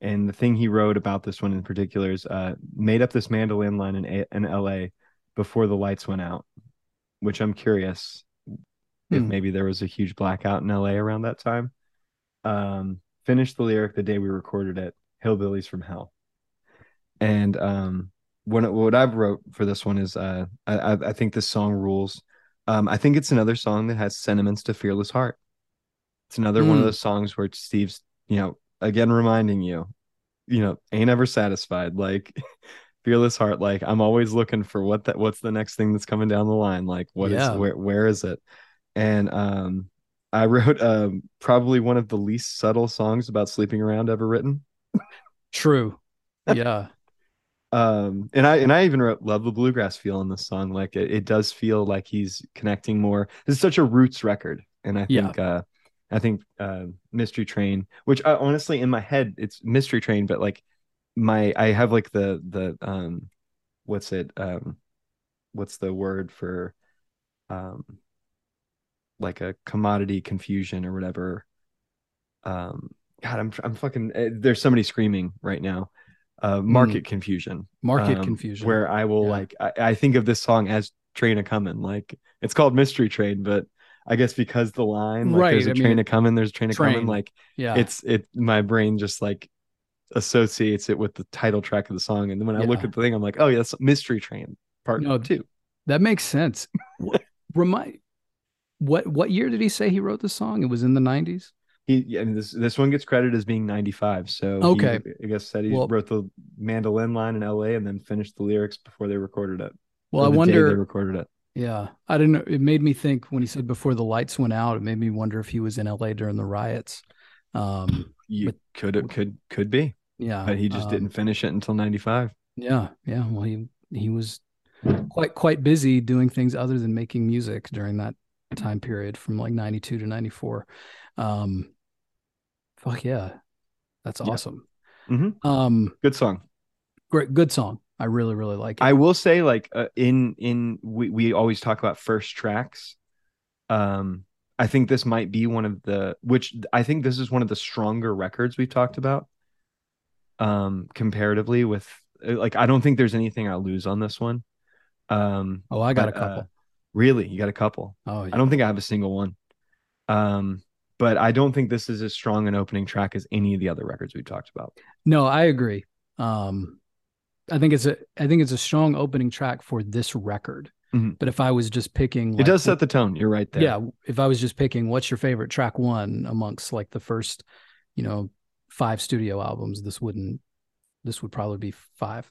and the thing he wrote about this one in particular is uh made up this mandolin line in A- in LA before the lights went out, which I'm curious if Hmm. maybe there was a huge blackout in LA around that time. Um finished the lyric the day we recorded it, Hillbillies from Hell. And um what what I've wrote for this one is uh I I- think this song rules. Um, I think it's another song that has sentiments to Fearless Heart. It's another one of Mm. those songs where Steve's, you know, again reminding you, you know, ain't ever satisfied. Like fearless heart. Like I'm always looking for what that what's the next thing that's coming down the line. Like what is Yeah. where where is it? And um I wrote um probably one of the least subtle songs about sleeping around ever written. True. Yeah. um and i and i even wrote love the bluegrass feel in this song like it, it does feel like he's connecting more this is such a roots record and i Yeah. think uh i think uh mystery train which I, honestly in my head it's mystery train but like my i have like the the um what's it um what's the word for um like a commodity confusion or whatever um god i'm i'm fucking eh, there's somebody screaming right now uh market confusion Market um, confusion. where I will Yeah. like I, I think of this song as Train A' Comin'. Like it's called Mystery Train, but I guess because the line like Right, there's a I mean, train a coming, there's a train a coming, like yeah. it's it my brain just like associates it with the title track of the song. And then when I look at the thing, I'm like, oh yeah, that's Mystery Train part No, two. that makes sense. Remind what what year did he say he wrote the song? It was in the 90s. He yeah, and this this one gets credited as being 95. So he, Okay. I guess said he Well- wrote the mandolin line in LA and then finished the lyrics before they recorded it. Well, I the day they recorded it. Yeah, I didn't know. It made me think when he said before the lights went out. It made me wonder if he was in L.A. during the riots. Um, You But- could it could could be, yeah, but he just um, didn't finish it until 95. Yeah, yeah. Well, he he was quite quite busy doing things other than making music during that time period from like '92 to '94. Um, fuck yeah, that's Yeah. awesome. Mhm. Um, Good song. great, good song. I really really like it. I will say, like uh, in in we we always talk about first tracks. Um, I think this might be one of the which I think this is one of the stronger records we've talked about. Um, comparatively with uh, like, I don't think there's anything I lose on this one. Um, oh, I got but, a couple. uh, really, you got a couple. oh, yeah. I don't think I have a single one. Um, but I don't think this is as strong an opening track as any of the other records we've talked about. No, I agree. Um, I think it's a I think it's a strong opening track for this record. Mhm. But if I was just picking, it does set the tone. You're right there. yeah. If I was just picking, what's your favorite track one amongst like the first, you know, five studio albums? This wouldn't. This would probably be five.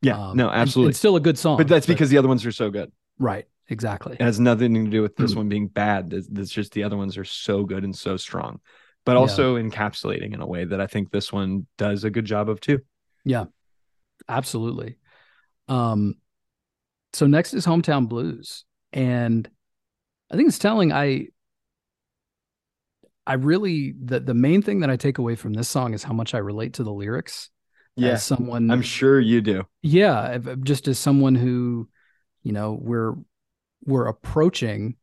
Yeah. Um, no, absolutely. It's still a good song, but that's because the other ones are so good. right, exactly. It has nothing to do with this Mm. one being bad. It's, just the other ones are so good and so strong, but Yeah. also encapsulating in a way that I think this one does a good job of too. Yeah, absolutely. Um, so next is Hometown Blues, and I think it's telling. I I really the the main thing that I take away from this song is how much I relate to the lyrics. as someone I'm sure you do. yeah just as someone who you know we're we're approaching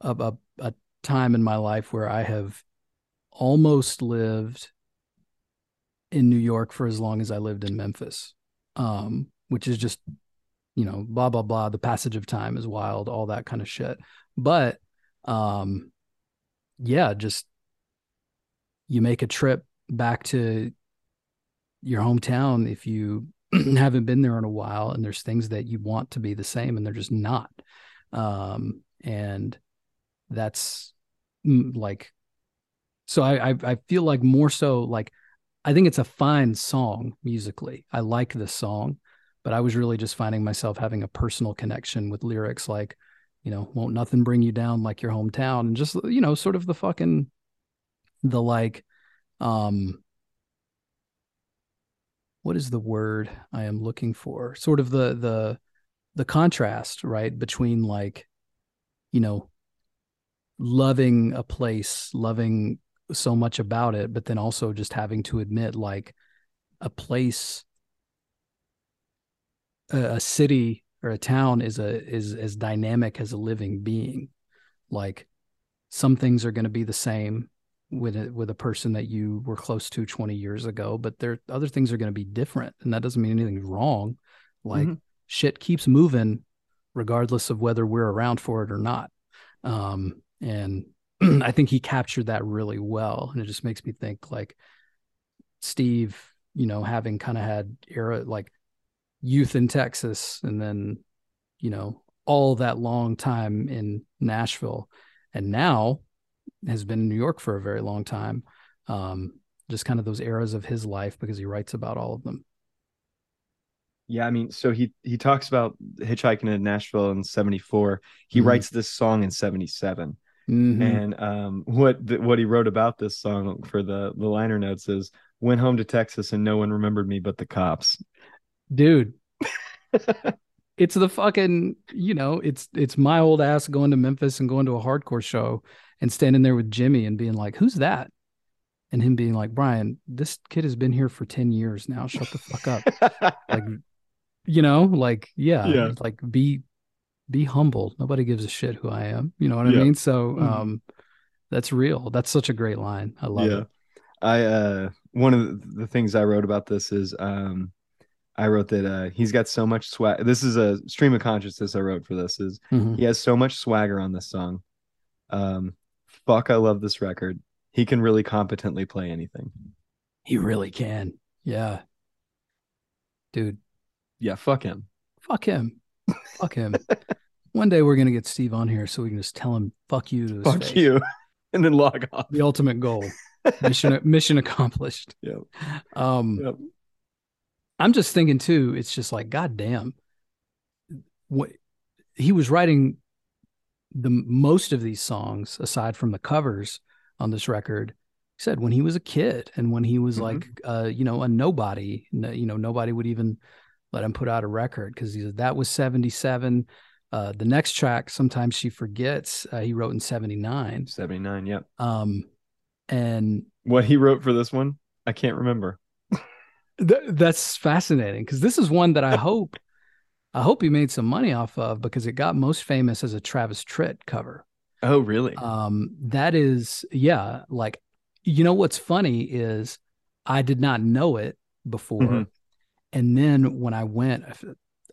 a, a, a time in my life where i have almost lived in new york for as long as i lived in memphis um which is just you know blah blah blah the passage of time is wild all that kind of shit. But um yeah just you make a trip back to your hometown if you haven't been there in a while and there's things that you want to be the same and they're just not um and that's mm, like so I, I i feel like more so like i think it's a fine song musically i like this song but i was really just finding myself having a personal connection with lyrics like you know won't nothing bring you down like your hometown and just you know sort of the fucking the like um what is the word I am looking for? Sort of the the the contrast, right, between like, you know, loving a place, loving so much about it, but then also just having to admit like a place a, a city or a town is a is as dynamic as a living being. Like some things are going to be the same with a, with a person that you were close to 20 years ago but there other things are going to be different and that doesn't mean anything's wrong like Mhm. Shit keeps moving regardless of whether we're around for it or not um and i think he captured that really well and it just makes me think like steve you know having kind of had era like youth in texas and then you know all that long time in nashville and now has been in New York for a very long time. Um, just kind of those eras of his life because he writes about all of them. Yeah, I mean, so he he talks about hitchhiking in Nashville in '74. He Mhm. writes this song in '77, Mhm. and um, what th- what he wrote about this song for the the liner notes is went home to Texas and no one remembered me but the cops. Dude, it's the fucking, you know, it's it's my old ass going to Memphis and going to a hardcore show and standing there with Jimmy and being like, "Who's that?" And him being like, "Brian, this kid has been here for 10 years now. Shut the fuck up." like you know like yeah, Yeah. like be be humble nobody gives a shit who i am you know what i Yeah. mean so Mhm. um that's real that's such a great line i love yeah, it I uh one of the, things I wrote about this is um I wrote that uh he's got so much swag. This is a stream of consciousness I wrote for this is Mhm. he has so much swagger on this song. Um, fuck, I love this record. He can really competently play anything. he really can yeah dude Yeah, fuck him. fuck him fuck him one day we're gonna get steve on here so we can just tell him fuck you to his Fuck face. you, and then log off. the ultimate goal mission mission accomplished Yep. um Yep. I'm just thinking too, it's just like, God damn. What he was writing the most of these songs, aside from the covers on this record, he said when he was a kid and when he was Mhm. like uh, you know, a nobody, no, you know, nobody would even let him put out a record because he said that was 77. Uh, the next track, sometimes she forgets, uh, he wrote in 79. Seventy nine. Yep. Um, and What he wrote for this one, I can't remember. Th- that's fascinating because this is one that I hope I hope he made some money off of because it got most famous as a Travis Tritt cover. Oh, really? Um, that is, yeah, like you know what's funny is I did not know it before, Mhm. And then when I went,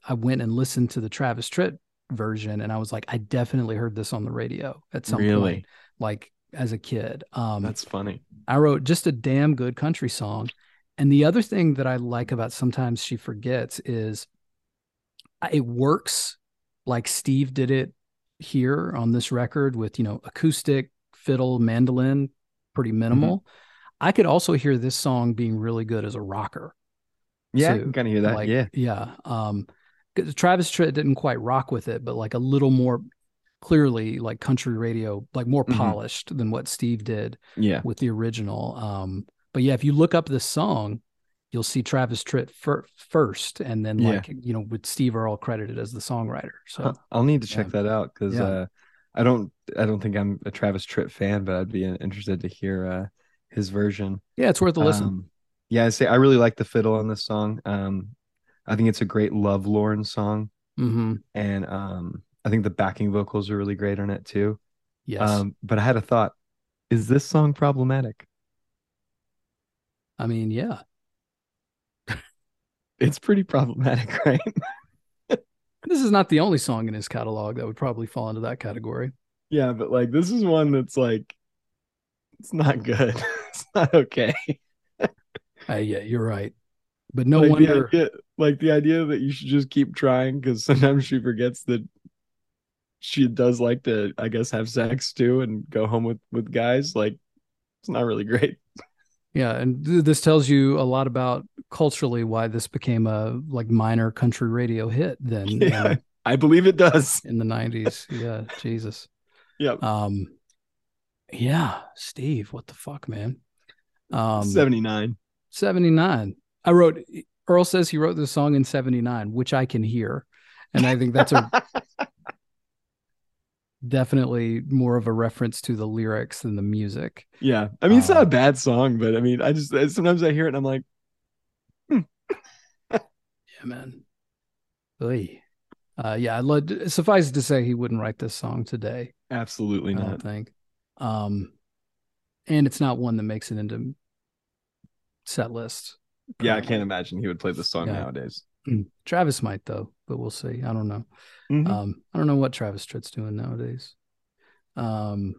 I went and listened to the Travis Tritt version, and I was like, I definitely heard this on the radio at some really? point, like as a kid. Um, That's funny. I wrote just a damn good country song. And the other thing that I like about sometimes she forgets is it works like Steve did it here on this record with, you know, acoustic, fiddle, mandolin, pretty minimal. I could also hear this song being really good as a rocker. Yeah, I too. can kind of hear that. Like, yeah. Yeah. Um Travis Tritt didn't quite rock with it, but like a little more clearly like country radio, like more Mhm. polished than what Steve did Yeah. with the original. Um, but yeah, if you look up this song, you'll see Travis Tritt fir- first, and then Yeah. like you know with Steve Earle credited as the songwriter. So Huh, I'll need to check yeah. that out because Yeah. uh, I don't I don't think I'm a Travis Tritt fan, but I'd be interested to hear uh, his version. yeah, it's worth a listen. Um, yeah, I say I really like the fiddle on this song. Um, I think it's a great love lorn song, hmm and um, I think the backing vocals are really great on it too. Yes, Um, but I had a thought: Is this song problematic? I mean, yeah, It's pretty problematic, right? this is not the only song in his catalog that would probably fall into that category. yeah, but like this is one that's like, it's not good. it's not okay. Uh, yeah, you're right. But no like wonder. the idea, like the idea that you should just keep trying because sometimes she forgets that she does like to, I guess, have sex too and go home with with guys. Like, it's not really great. Yeah, and th- this tells you a lot about culturally why this became a like minor country radio hit then Yeah, in, I believe it does. in the 90s. Yeah, Jesus. Yep. Um yeah, Steve, what the fuck, man? Um Seventy nine. 79. I wrote Earle says he wrote this song in 79, which I can hear. And I think that's a definitely more of a reference to the lyrics than the music. Yeah, I mean, it's not a bad song, but I mean, I just sometimes I hear it and I'm like, Yeah, man. Oy. Uh, yeah, love suffice it to say he wouldn't write this song today. absolutely not. I not. don't think. Um, and it's not one that makes it into set lists. Yeah, I can't imagine he would play this song Yeah. nowadays. Travis might though, but we'll see. I don't know. Mhm. Um, I don't know what Travis Tritt's doing nowadays. Um,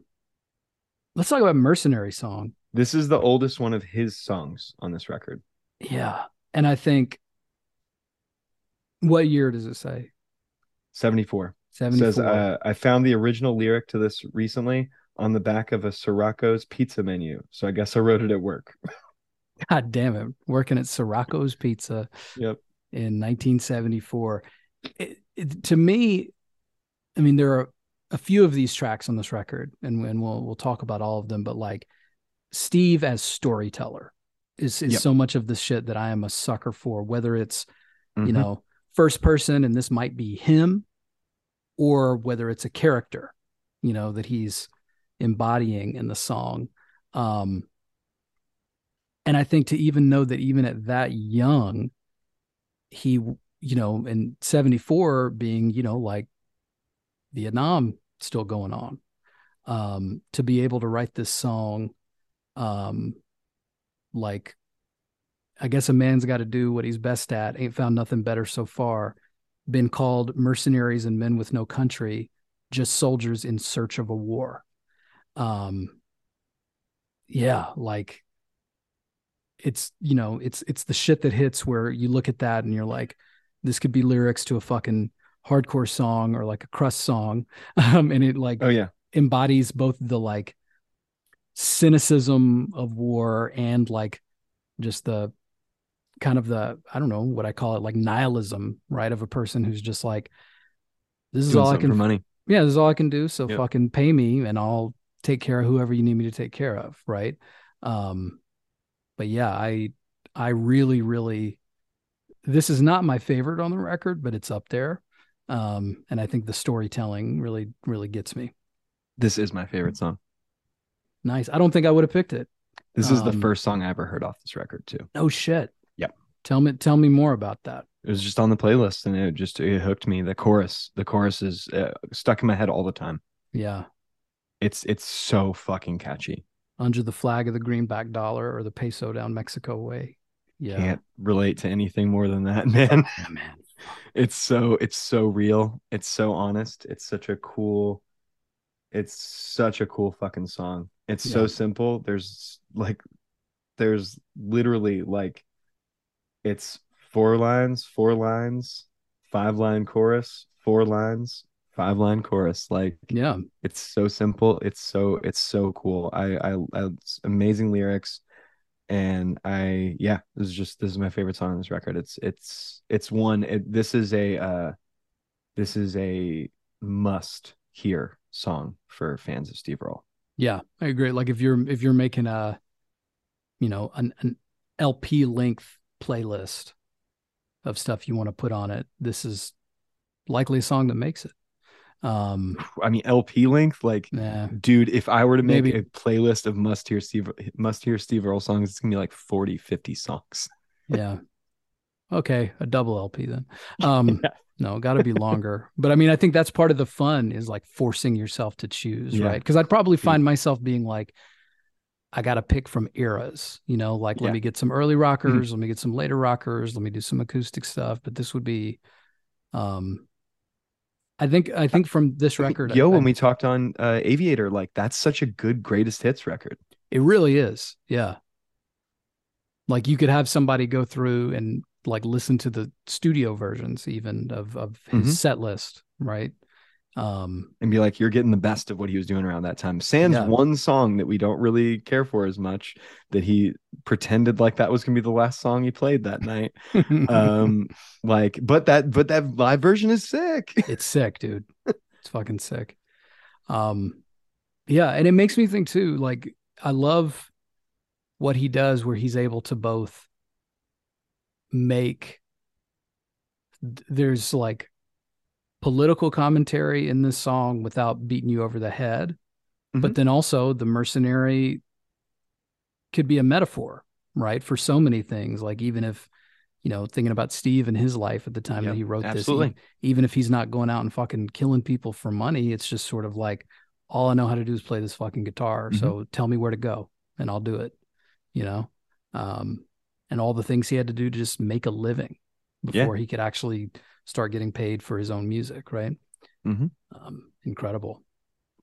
let's talk about Mercenary Song. this is the oldest one of his songs on this record. Yeah, and I think what year does it say? Seventy four. Seventy four. says uh, I found the original lyric to this recently on the back of a Sirocco's pizza menu. So I guess I wrote it at work. God damn it. Working at Sirocco's Pizza Yep. in 1974. It, it, to me, I mean, there are a few of these tracks on this record, and, and we'll we'll talk about all of them, but like Steve as storyteller is is Yep. so much of the shit that I am a sucker for, whether it's you Mhm. know first person and this might be him or whether it's a character you know that he's embodying in the song um and i think to even know that even at that young he you know in 74 being you know like vietnam still going on um to be able to write this song um like I guess a man's got to do what he's best at. Ain't found nothing better so far. Been called mercenaries and men with no country, just soldiers in search of a war. Um, yeah, like it's you know it's it's the shit that hits where you look at that and you're like, this could be lyrics to a fucking hardcore song or like a crust song, um, and it like Oh yeah. embodies both the like cynicism of war and like just the kind of the I don't know what I call it like nihilism, right? Of a person who's just like, this is Doing all I can for money. yeah, this is all I can do. So Yep. fucking pay me and I'll take care of whoever you need me to take care of. Right. Um, but yeah, I I really, really this is not my favorite on the record, but it's up there. Um, and I think the storytelling really, really gets me. This is my favorite song. Nice. I don't think I would have picked it. This is the Um, first song I ever heard off this record too. Oh shit. Yep. Tell me tell me more about that. It was just on the playlist and it just it hooked me. The chorus, the chorus is uh, stuck in my head all the time. Yeah. It's it's so fucking catchy. Under the flag of the greenback dollar or the peso down Mexico way. Yeah. Can't relate to anything more than that, man. Yeah, man. It's so it's so real. It's so honest. It's such a cool it's such a cool fucking song. It's Yeah. so simple. There's like there's literally like it's four lines, four lines, five line chorus, four lines, five line chorus. Like Yeah. it's so simple. It's so it's so cool. I I, I it's amazing lyrics and I yeah, this is just this is my favorite song on this record. It's it's it's one it, this is a uh this is a must hear song for fans of Steve Earle. Yeah. I agree. Like if you're if you're making a you know, an, an LP length playlist of stuff you want to put on it, this is likely a song that makes it. Um I mean LP length like yeah. dude if I were to make Maybe- a playlist of must hear Steve must hear Steve Earle songs it's to be like 40 50 songs. Yeah. Okay, a double LP then. Um Yeah. no, got to be longer. but I mean, I think that's part of the fun is like forcing yourself to choose, Yeah. right? Cuz I'd probably find myself being like I got to pick from eras, you know, like let me get some early rockers, let me get some later rockers, let me do some acoustic stuff, but this would be um I think I think from this record Yo, I- when we talked on uh, Aviator, like that's such a good greatest hits record. It really is. Yeah. Like you could have somebody go through and like listen to the studio versions even of of his Mhm. set list, right? Um and be like, you're getting the best of what he was doing around that time. Sans Yeah. one song that we don't really care for as much that he pretended like that was gonna be the last song he played that night. Um, like, but that but that live version is sick. it's sick, dude. It's fucking sick. Um yeah, and it makes me think too like I love what he does where he's able to both make there's like political commentary in this song without beating you over the head but Mhm. then also the mercenary could be a metaphor right for so many things like even if you know thinking about steve and his life at the time Yeah, that he wrote absolutely. this even if he's not going out and fucking killing people for money it's just sort of like all i know how to do is play this fucking guitar Mhm. so tell me where to go and i'll do it you know um and all the things he had to do to just make a living Yeah. before he could actually start getting paid for his own music right Mhm. um incredible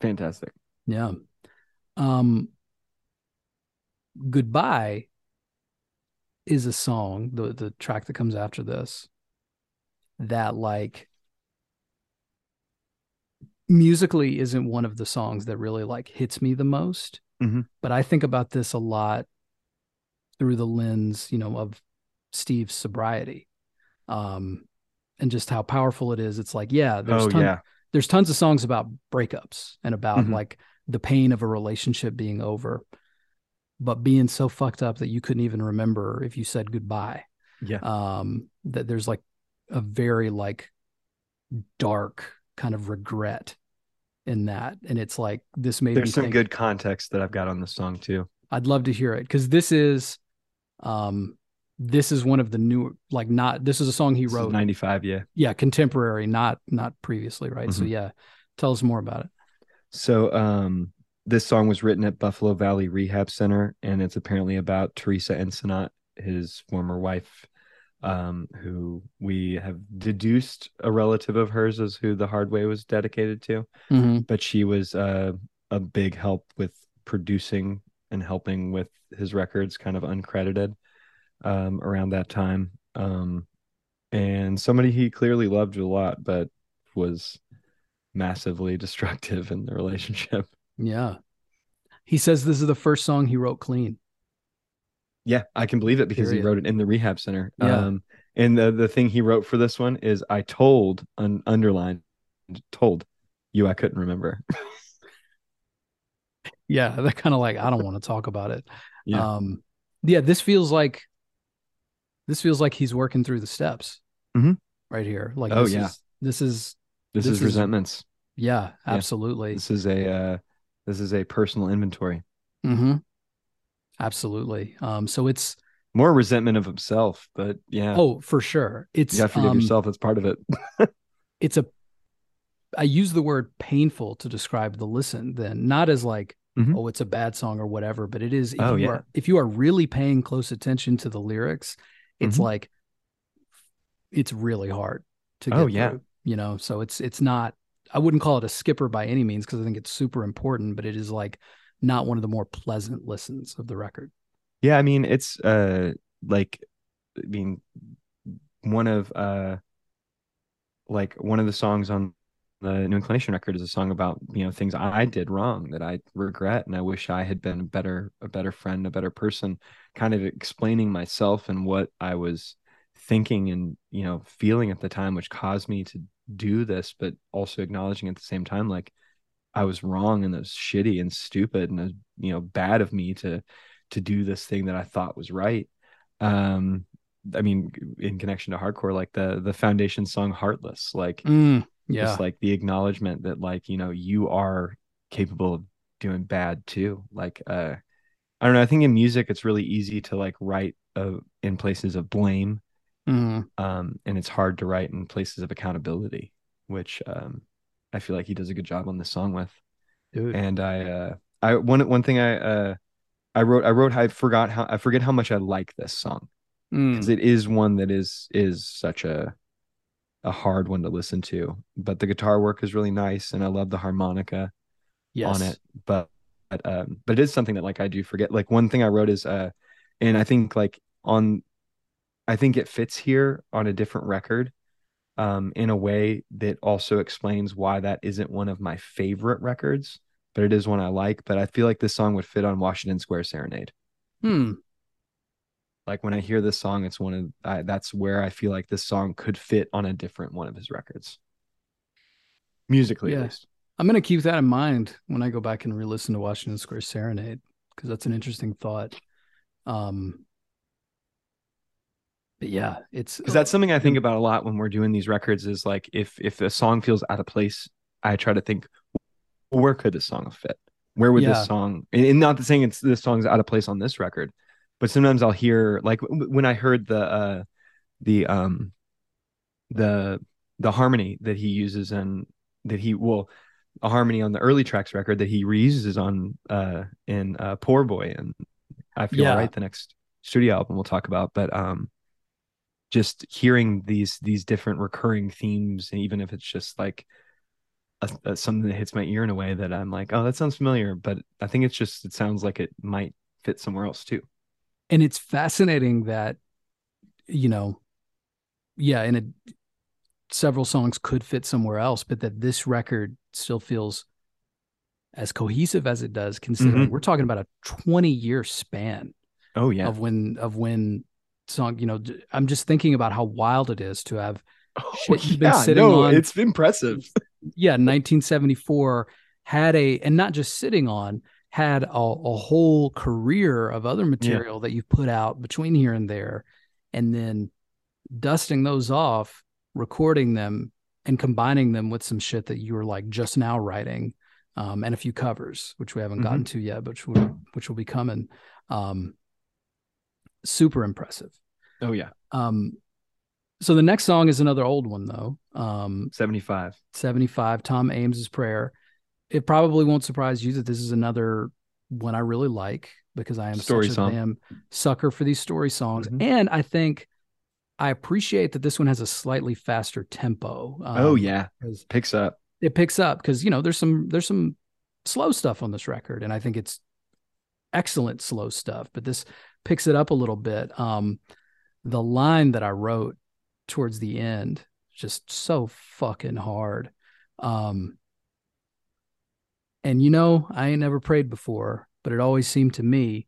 Fantastic. yeah. Um Goodbye is a song, the the track that comes after this, that like musically isn't one of the songs that really like hits me the most. Mhm. But I think about this a lot through the lens, you know, of Steve's sobriety. Um, and just how powerful it is. It's like, yeah, there's oh ton- yeah. there's tons of songs about breakups and about Mhm. like the pain of a relationship being over, but being so fucked up that you couldn't even remember if you said goodbye. Yeah. Um, that there's like a very like dark kind of regret in that. And it's like this made me There's some think, good context that I've got on this song too. I'd love to hear it because this is um this is one of the new like not this is a song he This wrote 95, yeah. yeah contemporary not not previously right so Mhm. yeah tell us more about it So um this song was written at Buffalo Valley Rehab Center and it's apparently about Teresa Ensenat, his former wife, um, who we have deduced a relative of hers as who the hard way was dedicated to. Mhm. But she was uh, a big help with producing and helping with his records, kind of uncredited um around that time. Um and somebody he clearly loved a lot, but was massively destructive in the relationship. yeah he says this is the first song he wrote clean Yeah, I can believe it because Period. he wrote it in the rehab center. Yeah. Um, and the the thing he wrote for this one is I told un, underlined told you I couldn't remember. yeah they're kind of like i don't want to talk about it Yeah. um yeah this feels like this feels like he's working through the steps Mhm. right here like Oh, this yeah. is this is this, this is is- resentments. yeah absolutely This is a uh, this is a personal inventory. Mm-hmm. absolutely um so it's More resentment of himself, but yeah, oh for sure it's you gotta forgive um, yourself. That's part of it. it's a i use the word painful to describe the listen then not as like Mhm. oh it's a bad song or whatever but it is if Oh, you yeah. are if you are really paying close attention to the lyrics it's Mhm. like it's really hard to get Oh, yeah. through, you know so it's it's not i wouldn't call it a skipper by any means because i think it's super important but it is like not one of the more pleasant listens of the record Yeah, I mean it's uh like I mean one of uh like one of the songs on the New Inclination record is a song about you know things I did wrong that I regret and I wish I had been a better a better friend a better person kind of explaining myself and what I was thinking and you know feeling at the time which caused me to do this but also acknowledging at the same time like I was wrong and it was shitty and stupid and was, you know bad of me to to do this thing that I thought was right. Um, I mean, in connection to hardcore, like the the foundation song "Heartless," like Mm, yeah just like the acknowledgement that like you know you are capable of doing bad too. Like, uh, I don't know. I think in music it's really easy to like write uh, in places of blame, Mhm. um, and it's hard to write in places of accountability, which um, I feel like he does a good job on this song with dude and I uh I one one thing I uh I wrote I wrote I forgot how I forget how much I like this song Mm, because it is one that is is such a a hard one to listen to but the guitar work is really nice and I love the harmonica yes. on it but but um but it is something that like I do forget. Like one thing I wrote is uh and I think like on I think it fits here on a different record um in a way that also explains why that isn't one of my favorite records but it is one I like but I feel like this song would fit on Washington Square Serenade. Hmm. Like when I hear this song it's one of I, that's where I feel like this song could fit on a different one of his records musically Yeah. at least I'm gonna keep that in mind when I go back and re-listen to Washington Square Serenade because that's an interesting thought. Um, but yeah, it's because that's something I think about a lot when we're doing these records is like if if a song feels out of place, I try to think well, where could this song fit? Where would Yeah. this song and, and not saying it's this song's out of place on this record, but sometimes I'll hear like w- when I heard the uh the um the the harmony that he uses and that he well a harmony on the early tracks record that he reuses on uh in uh Poor Boy and I feel Yeah. right the next studio album we'll talk about but um just hearing these these different recurring themes and even if it's just like a, a- something that hits my ear in a way that I'm like oh that sounds familiar but I think it's just it sounds like it might fit somewhere else too and it's fascinating that you know, yeah, and it several songs could fit somewhere else, but that this record still feels as cohesive as it does, considering Mhm. we're talking about a 20 year span Oh yeah. of when of when song. You know, i'm just thinking about how wild it is to have Oh, shit you've been sitting no, on- it's impressive. yeah 1974 had a and not just sitting on had a, a whole career of other material that you've put out between here and there and then dusting those off recording them and combining them with some shit that you were like just now writing um, and a few covers which we haven't gotten to yet but which will, which will be coming um, super impressive Oh yeah. um, so the next song is another old one though um, 75. 75 tom ames's prayer it probably won't surprise you that this is another one i really like because i am Story such a damn sucker for these story songs Mhm. and i think i appreciate that this one has a slightly faster tempo oh yeah, yeah. 'cause Picks up. it picks up because you know there's some there's some slow stuff on this record and i think it's excellent slow stuff but this picks it up a little bit um the line that i wrote towards the end just so fucking hard um and you know i ain't never prayed before but it always seemed to me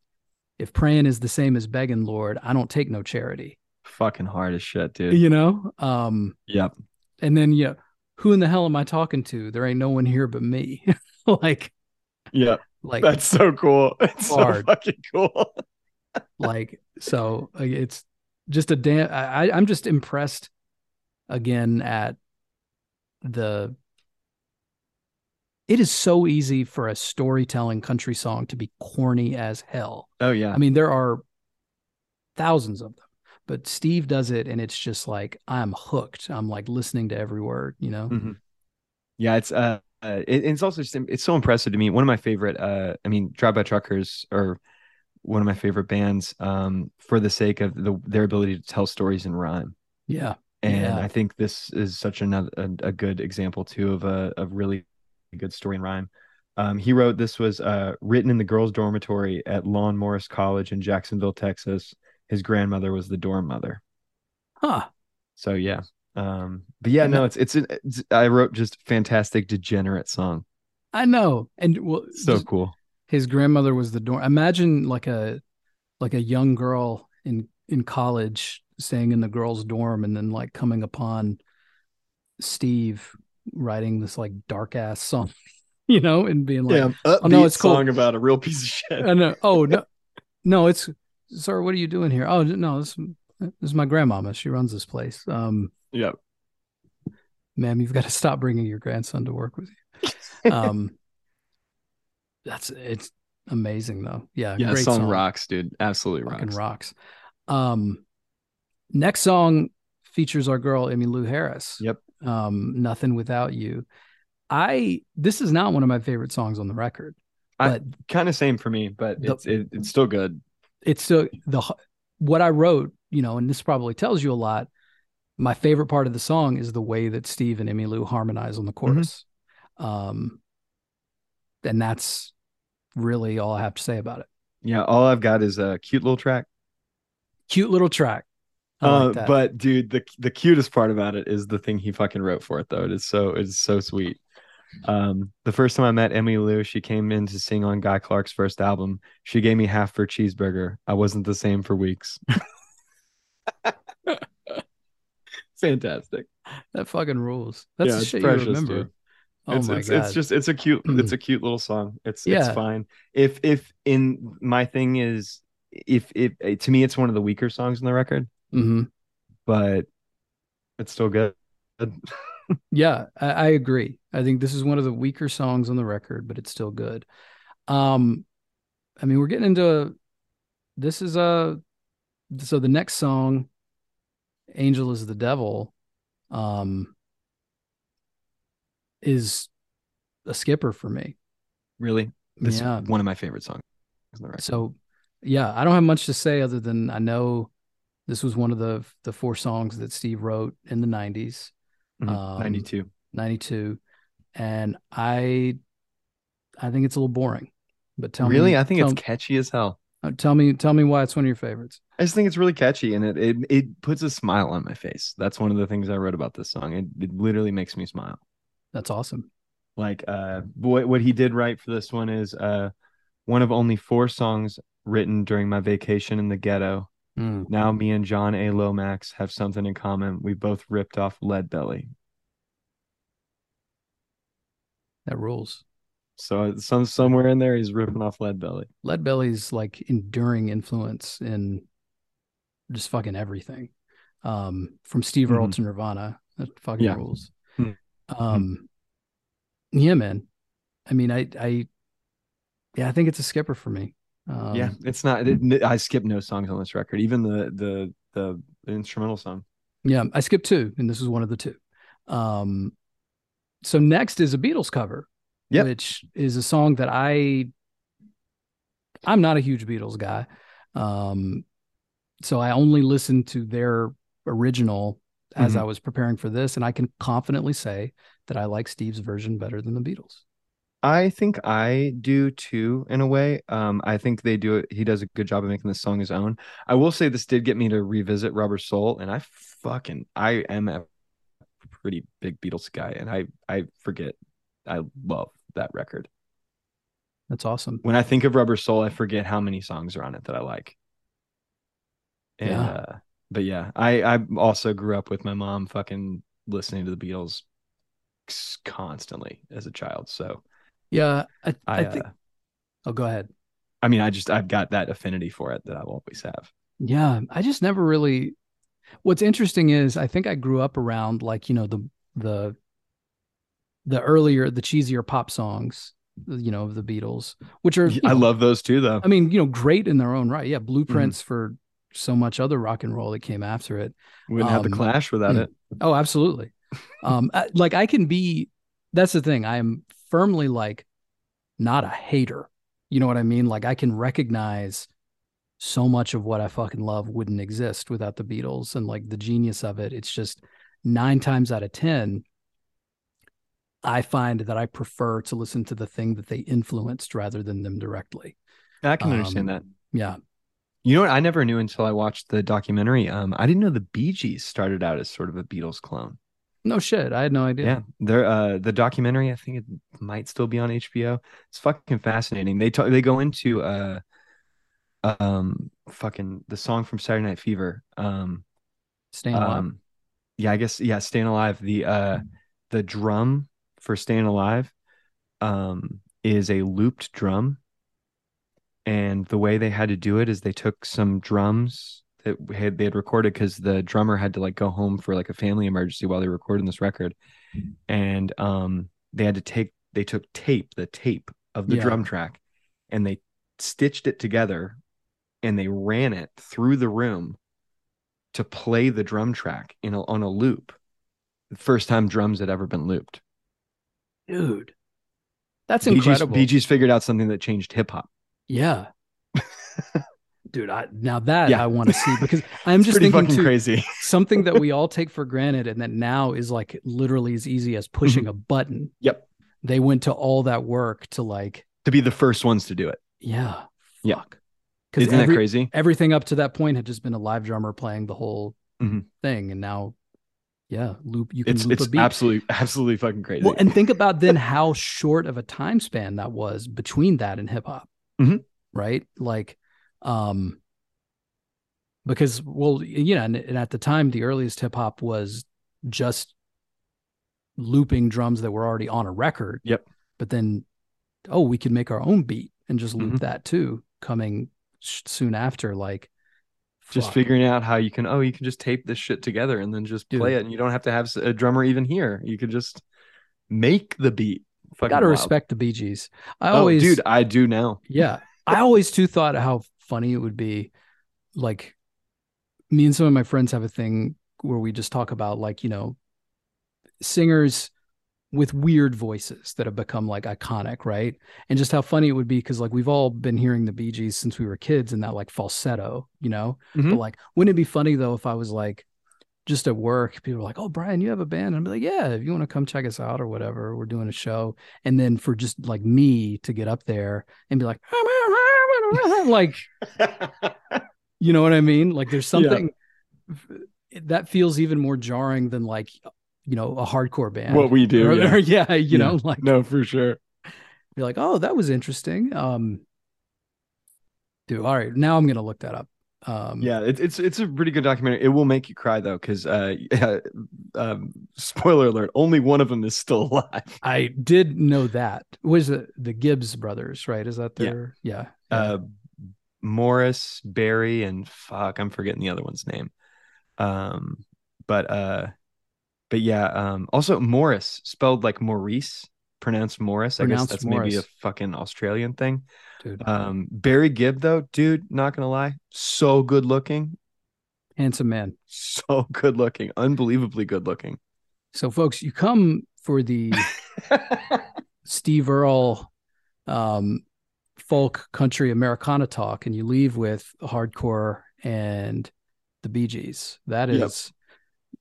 if praying is the same as begging lord i don't take no charity Fucking hard as shit, dude. you know um Yep. and then you know who in the hell am i talking to there ain't no one here but me like yeah. like That's so cool. It's so fucking cool. like so like, it's just a damn I- i'm just impressed again at the it is so easy for a storytelling country song to be corny as hell Oh yeah. i mean there are thousands of them but steve does it and it's just like i'm hooked i'm like listening to every word you know Mhm. Yeah, it's uh, uh it- it's also just it's so impressive to me. One of my favorite uh I mean Drive By Truckers are one of my favorite bands um for the sake of the their ability to tell stories in rhyme. yeah And Yeah. I think this is such another a, a good example too of a of really good story in rhyme. Um, he wrote this was uh, written in the girls' dormitory at Lon Morris College in Jacksonville, Texas. His grandmother was the dorm mother. huh So yeah. Um, but yeah, And no, it's, it's it's I wrote just fantastic degenerate song. i know and well So just- cool. his grandmother was the dorm. Imagine like a like a young girl in in college staying in the girls' dorm and then like coming upon Steve writing this like dark ass song, you know, and being like, upbeat oh, no, it's cool. song about a real piece of shit. "Oh no, oh no, no, it's sir, what are you doing here? Oh no, this, this is my grandmama. She runs this place. Um, Yep. ma'am, you've got to stop bringing your grandson to work with you. Um, that's it's amazing though. Yeah, yeah, great song, rocks, dude. Absolutely fucking rocks. rocks. Um, next song features our girl Emmylou Harris. Yep. Um, Nothing Without You. I this is not one of my favorite songs on the record, I- but Kind of same for me, but The- it's it, it's still good. it's still the what I wrote, you know, and this probably tells you a lot. My favorite part of the song is the way that Steve and Emmylou harmonize on the chorus. Um, and that's really all I have to say about it. Yeah, all I've got is a cute little track. Cute little track. I Uh, like but dude, the the cutest part about it is the thing he fucking wrote for it though. It is so it's so sweet. Um, the first time I met Emmylou, she came in to sing on Guy Clark's first album. She gave me half her cheeseburger. I wasn't the same for weeks. Fantastic. that fucking rules. That's Yeah, the shit precious, you remember. dude. Oh it's my it's, god. it's just it's a cute it's a cute little song. It's Yeah. it's fine. If if in my thing is if if to me it's one of the weaker songs on the record, Mhm. but it's still good. Yeah, I, I agree. I think this is one of the weaker songs on the record, but it's still good. Um, I mean, we're getting into this is a so the next song, "Angel is the Devil," um, is a skipper for me. Really, this Yeah. is one of my favorite songs on the record. So, yeah, I don't have much to say other than I know this was one of the the four songs that Steve wrote in the '90s. Mhm. um, 92. 92 and i i think it's a little boring but tell really, me Really? I think tell, it's catchy as hell. uh, tell me tell me why it's one of your favorites I just think it's really catchy, and it it it puts a smile on my face. That's one of the things I wrote about this song. It it literally makes me smile. that's awesome Like uh, what what he did right for this one is uh, one of only four songs written during my vacation in the ghetto. Mm. Now me and John A. Lomax have something in common. We both ripped off Lead Belly. That rules. So some somewhere in there he's ripping off Lead Belly. Lead Belly's like enduring influence in just fucking everything. Um, from Steve Earle Mhm. to Nirvana. That fucking Yeah. rules. Mhm. Um yeah, man. I mean, I I yeah, I think it's a skipper for me. Um, yeah, it's not. It, I skipped no songs on this record, even the the the, the instrumental song. Yeah, I skipped two, and this is one of the two. Um, so next is a Beatles cover, Yep. which is a song that I I'm not a huge Beatles guy. Um, so I only listened to their original as Mhm. I was preparing for this, and I can confidently say that I like Steve's version better than the Beatles. I think I do too, in a way. Um, I think they do it. He does a good job of making this song his own. I will say this did get me to revisit Rubber Soul, and I fucking I am a pretty big Beatles guy, and I I forget. I love that record. That's awesome. When I think of Rubber Soul, I forget how many songs are on it that I like. And Yeah. uh, but yeah, I I also grew up with my mom fucking listening to the Beatles constantly as a child. So Yeah, I, I, I, think. uh, Oh, go ahead. I mean, I just I've got that affinity for it that I will always have. Yeah, I just never really. What's interesting is I think I grew up around like you know the the the earlier the cheesier pop songs, you know, of the Beatles, which are I know, love those too, though. I mean, you know, great in their own right. Yeah, Mm-hmm. blueprints for so much other rock and roll that came after it. Wouldn't have the um, Clash without mm. it. Oh, absolutely. um, I- like I can be. That's the thing. I am firmly like not a hater. You know what I mean? Like I can recognize so much of what I fucking love wouldn't exist without the Beatles and like the genius of it. It's just nine times out of ten, I find that I prefer to listen to the thing that they influenced rather than them directly. I can understand Um, that. Yeah. You know what? I never knew until I watched the documentary. Um, I didn't know the Bee Gees started out as sort of a Beatles clone. No shit. I had no idea. Yeah, they're uh the documentary. I think it might still be on HBO. It's fucking fascinating. They talk. They go into uh um fucking the song from Saturday Night Fever. Um, Staying alive. um yeah, I guess yeah, Staying Alive. The uh the drum for Staying Alive um is a looped drum. And the way they had to do it is they took some drums that had they had recorded because the drummer had to like go home for like a family emergency while they were recording this record. And um they had to take they took tape, the tape of the Yeah. drum track, and they stitched it together and they ran it through the room to play the drum track in a, on a loop. The first time drums had ever been looped. Dude. That's incredible. BG's, Gees figured out something that changed hip hop. Yeah. Dude, I now that Yeah. I want to see because I'm just thinking too, crazy. something that we all take for granted and that now is like literally as easy as pushing a button. Mm-hmm. Yep. They went to all that work to like, to be the first ones to do it. yeah. Yeah. Fuck. Because Isn't that crazy? everything up to that point had just been a live drummer playing the whole Mhm. thing. And now, yeah, loop you can It's loop it's a beat. absolutely absolutely fucking crazy. Well, and think about then how short of a time span that was between that and hip hop. Mhm. Right? Like, um, because well, you know, and, and at the time, the earliest hip hop was just looping drums that were already on a record. Yep. But then, oh, we could make our own beat and just loop Mhm. that too. Coming sh- soon after, like, just fuck. figuring out how you can oh you can just tape this shit together and then just play Dude. it and you don't have to have a drummer even here. You could just make the beat. Fucking Gotta wild. respect the Bee Gees. I Oh, always, dude, I do now. Yeah. I always too thought how funny it would be. Like me and some of my friends have a thing where we just talk about like, you know, singers with weird voices that have become like iconic, right? And just how funny it would be because like we've all been hearing the Bee Gees since we were kids and that like falsetto, you know? Mhm. But like, wouldn't it be funny though if I was like just at work, people were like, Oh, Brian, you have a band? And I'm like, Yeah, if you want to come check us out or whatever, we're doing a show. And then for just like me to get up there and be like, like, you know what I mean? Like there's Yeah. something that feels even more jarring than like, you know, a hardcore band. What we do, Or- yeah. or, yeah, you Yeah. know, like no, for sure. be like, oh, that was interesting. Um, Dude, all right. Now I'm gonna look that up. Um, Yeah, it's it's it's a pretty good documentary. It will make you cry though, because uh, um, spoiler alert, only one of them is still alive. I did know that. Was it the Gibbs brothers, right? Is that their yeah. yeah. Uh, Morris, Barry, and fuck, I'm forgetting the other one's name. Um, but uh, but yeah, um, also Morris spelled like Maurice, pronounced Morris. I guess Pronounced that's maybe a fucking Australian thing. dude. Um, Barry Gibb though, dude, not gonna lie, so good looking, Handsome man. so good looking, unbelievably good looking. So folks, you come for the Steve Earle um, folk country Americana talk, and you leave with hardcore and the Bee Gees. That is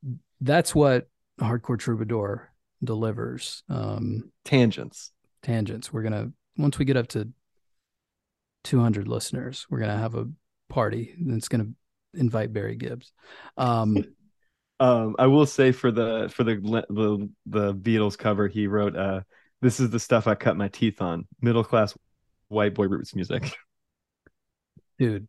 Yep. that's what hardcore troubadour delivers. Um, Tangents. tangents. We're gonna once we get up to 200 listeners, we're gonna have a party that's gonna invite Barry Gibbs. Um, Um, I will say for the for the the the Beatles cover, he wrote, uh, "This is the stuff I cut my teeth on." Middle class white boy roots music. dude,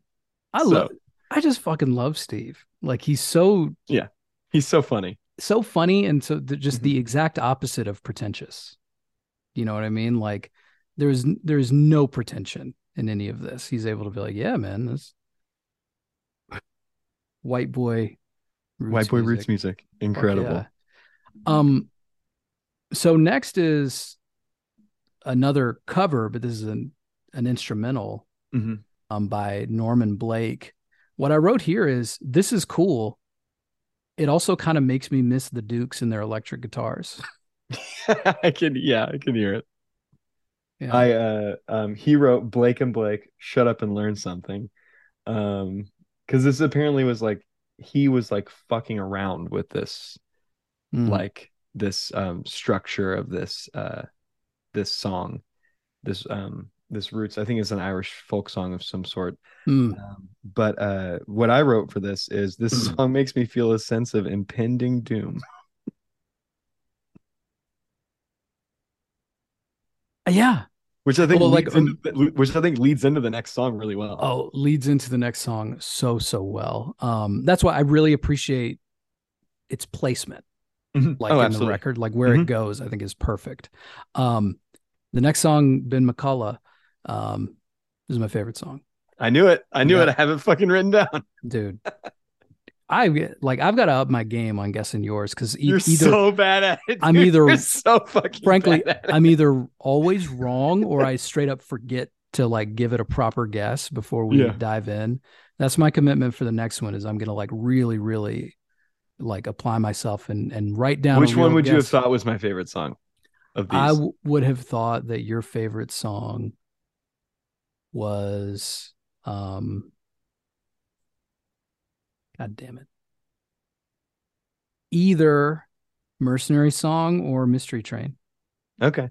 I So- love. I just fucking love Steve. Like he's so yeah, He's so funny. So funny and so the, just Mhm. the exact opposite of pretentious. You know what I mean? Like there's there's no pretension in any of this. He's able to be like, yeah, man, this white boy, roots white boy music. roots music, incredible. yeah. Um, so next is another cover, but this is an an instrumental Mhm. um by Norman Blake. What I wrote here is this is cool. It also kind of makes me miss the Dukes and their electric guitars. I can, yeah, I can hear it. Yeah. I uh um he wrote Blake and Blake, shut up and learn something. Um because this apparently was like he was like fucking around with this Mm. like this um structure of this uh this song. This um this roots, I think it's an Irish folk song of some sort. Mm. Um, but uh what I wrote for this is this song makes me feel a sense of impending doom. yeah. Which I think Well, like, leads into the- which I think leads into the next song really well. Oh, leads into the next song so so well. Um, that's why I really appreciate its placement. Mhm. like Oh, in the record, like where it Mhm. goes, I think is perfect. Um, the next song, Ben McCulloch, um, this is my favorite song, I knew it. I knew Yeah. it. I have it fucking written down. dude. I like I've got to up my game on guessing yours because You're either so bad at it. I'm either- You're so fucking frankly bad at it. I'm either always wrong or I straight up forget to like give it a proper guess before we Yeah. dive in. That's my commitment for the next one is I'm gonna like really really like apply myself and and write down Which one would you have thought was my favorite song of these? I w- would have thought that your favorite song was um God damn it. Either Mercenary Song or Mystery Train. okay.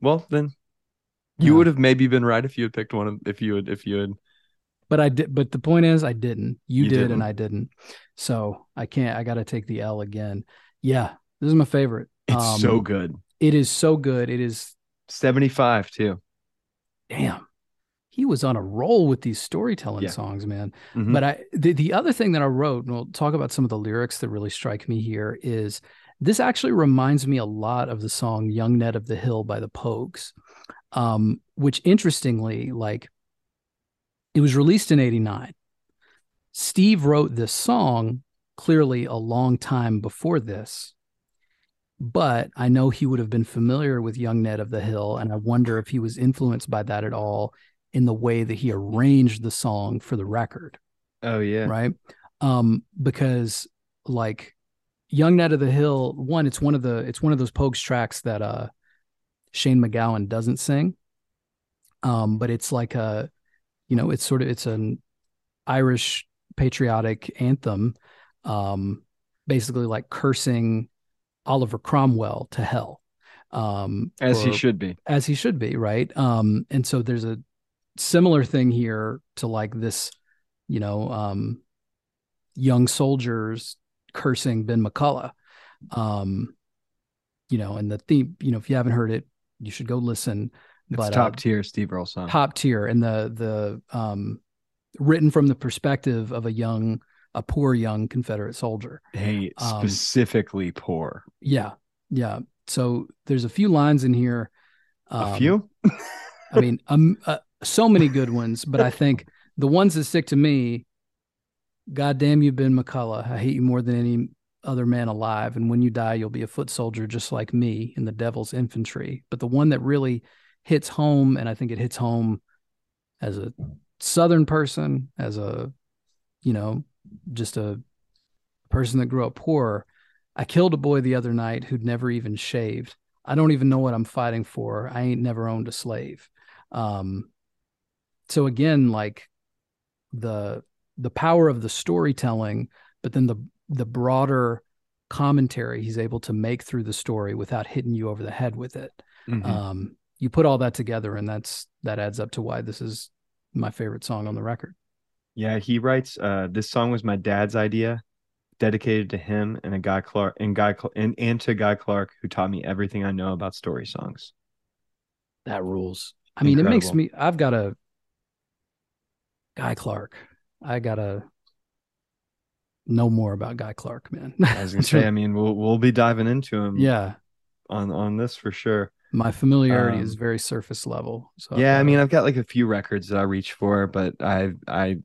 Well, then you Yeah. would have maybe been right if you had picked one of if you had if you had But I did but the point is I didn't. You, You did didn't. and I didn't. So I can't I gotta take the L again. Yeah, this is my favorite. it's Um, so good. It is so good. It is 75 too. damn. He was on a roll with these storytelling Yeah. songs, man. Mhm. But I the, the other thing that I wrote, and we'll talk about some of the lyrics that really strike me here, is this actually reminds me a lot of the song Young Ned of the Hill by the Pogues. Um, which interestingly, like it was released in 89. Steve wrote this song clearly a long time before this. But I know he would have been familiar with Young Ned of the Hill, and I wonder if he was influenced by that at all in the way that he arranged the song for the record, oh yeah. right? Um, because like Young Ned of the Hill, one, it's one of the it's one of those Pogues tracks that uh Shane MacGowan doesn't sing. Um, but it's like a, you know, it's sort of it's an Irish patriotic anthem, um, basically like cursing Oliver Cromwell to hell. Um, As he should be. as he should be, right? Um, and so there's a similar thing here to like this, you know, um, young soldiers cursing Ben McCulloch. Um, you know, and the theme, you know, if you haven't heard it, you should go listen. It's but top uh, tier Steve Earle song. top tier and the the um written from the perspective of a young a poor young confederate soldier Hey, Um, specifically poor. yeah yeah so there's a few lines in here A um, few? i mean um, uh, so many good ones but i think the ones that stick to me god damn you ben mcculloch. I hate you more than any other man alive. And when you die you'll be a foot soldier just like me in the devil's infantry. But the one that really hits home and i think it hits home as a southern person as a you know just a person that grew up poor. I killed a boy the other night who'd never even shaved. I don't even know what i'm fighting for. I ain't never owned a slave. Um so again like the the power of the storytelling but then the the broader commentary he's able to make through the story without hitting you over the head with it Mhm. um you put all that together and that's that adds up to why this is my favorite song on the record Yeah, he writes. Uh, this song was my dad's idea, dedicated to him and a guy Clark and guy Cl- and, and to Guy Clark, who taught me everything I know about story songs. that rules i mean it makes me i've got a guy clark i gotta know more about guy clark man I was gonna say, I mean, we'll we'll be diving into him, yeah on on this for sure. my familiarity Um, is very surface level so yeah, I mean, I've got like a few records that I reach for, but I I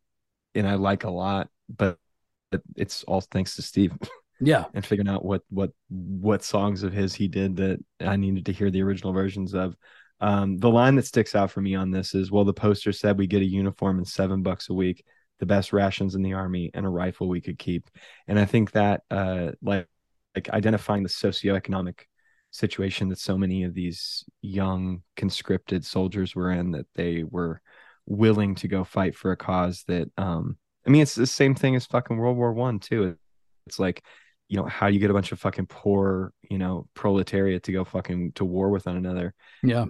and I like a lot, but but it's all thanks to Steve yeah and figuring out what what what songs of his he did that I needed to hear the original versions of. Um, the line that sticks out for me on this is, "Well, the poster said we get a uniform and seven bucks a week, the best rations in the army, and a rifle we could keep." And I think that, uh, like, like identifying the socioeconomic situation that so many of these young conscripted soldiers were in, that they were willing to go fight for a cause that, um, I mean, it's the same thing as fucking World War One too. It's like you know how you get a bunch of fucking poor you know proletariat to go fucking to war with one another yeah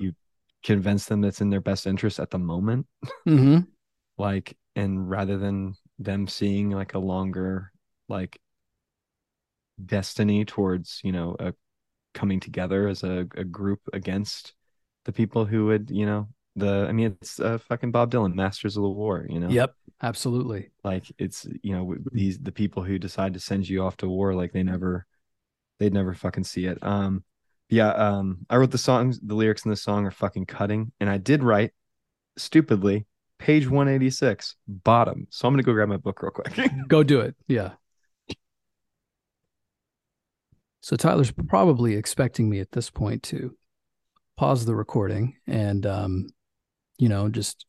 convince them that's in their best interest at the moment. Hmm like and rather than them seeing like a longer like destiny towards you know a coming together as a, a group against the people who would you know the i mean it's uh, fucking bob dylan masters of the war you know? Yep absolutely. Like it's you know these the people who decide to send you off to war like they never they'd never fucking see it. Um yeah um i wrote the songs the lyrics in the song are fucking cutting and i did write stupidly page 186 bottom. So i'm gonna go grab my book real quick. Go do it yeah. So tyler's probably expecting me at this point to pause the recording and um you know just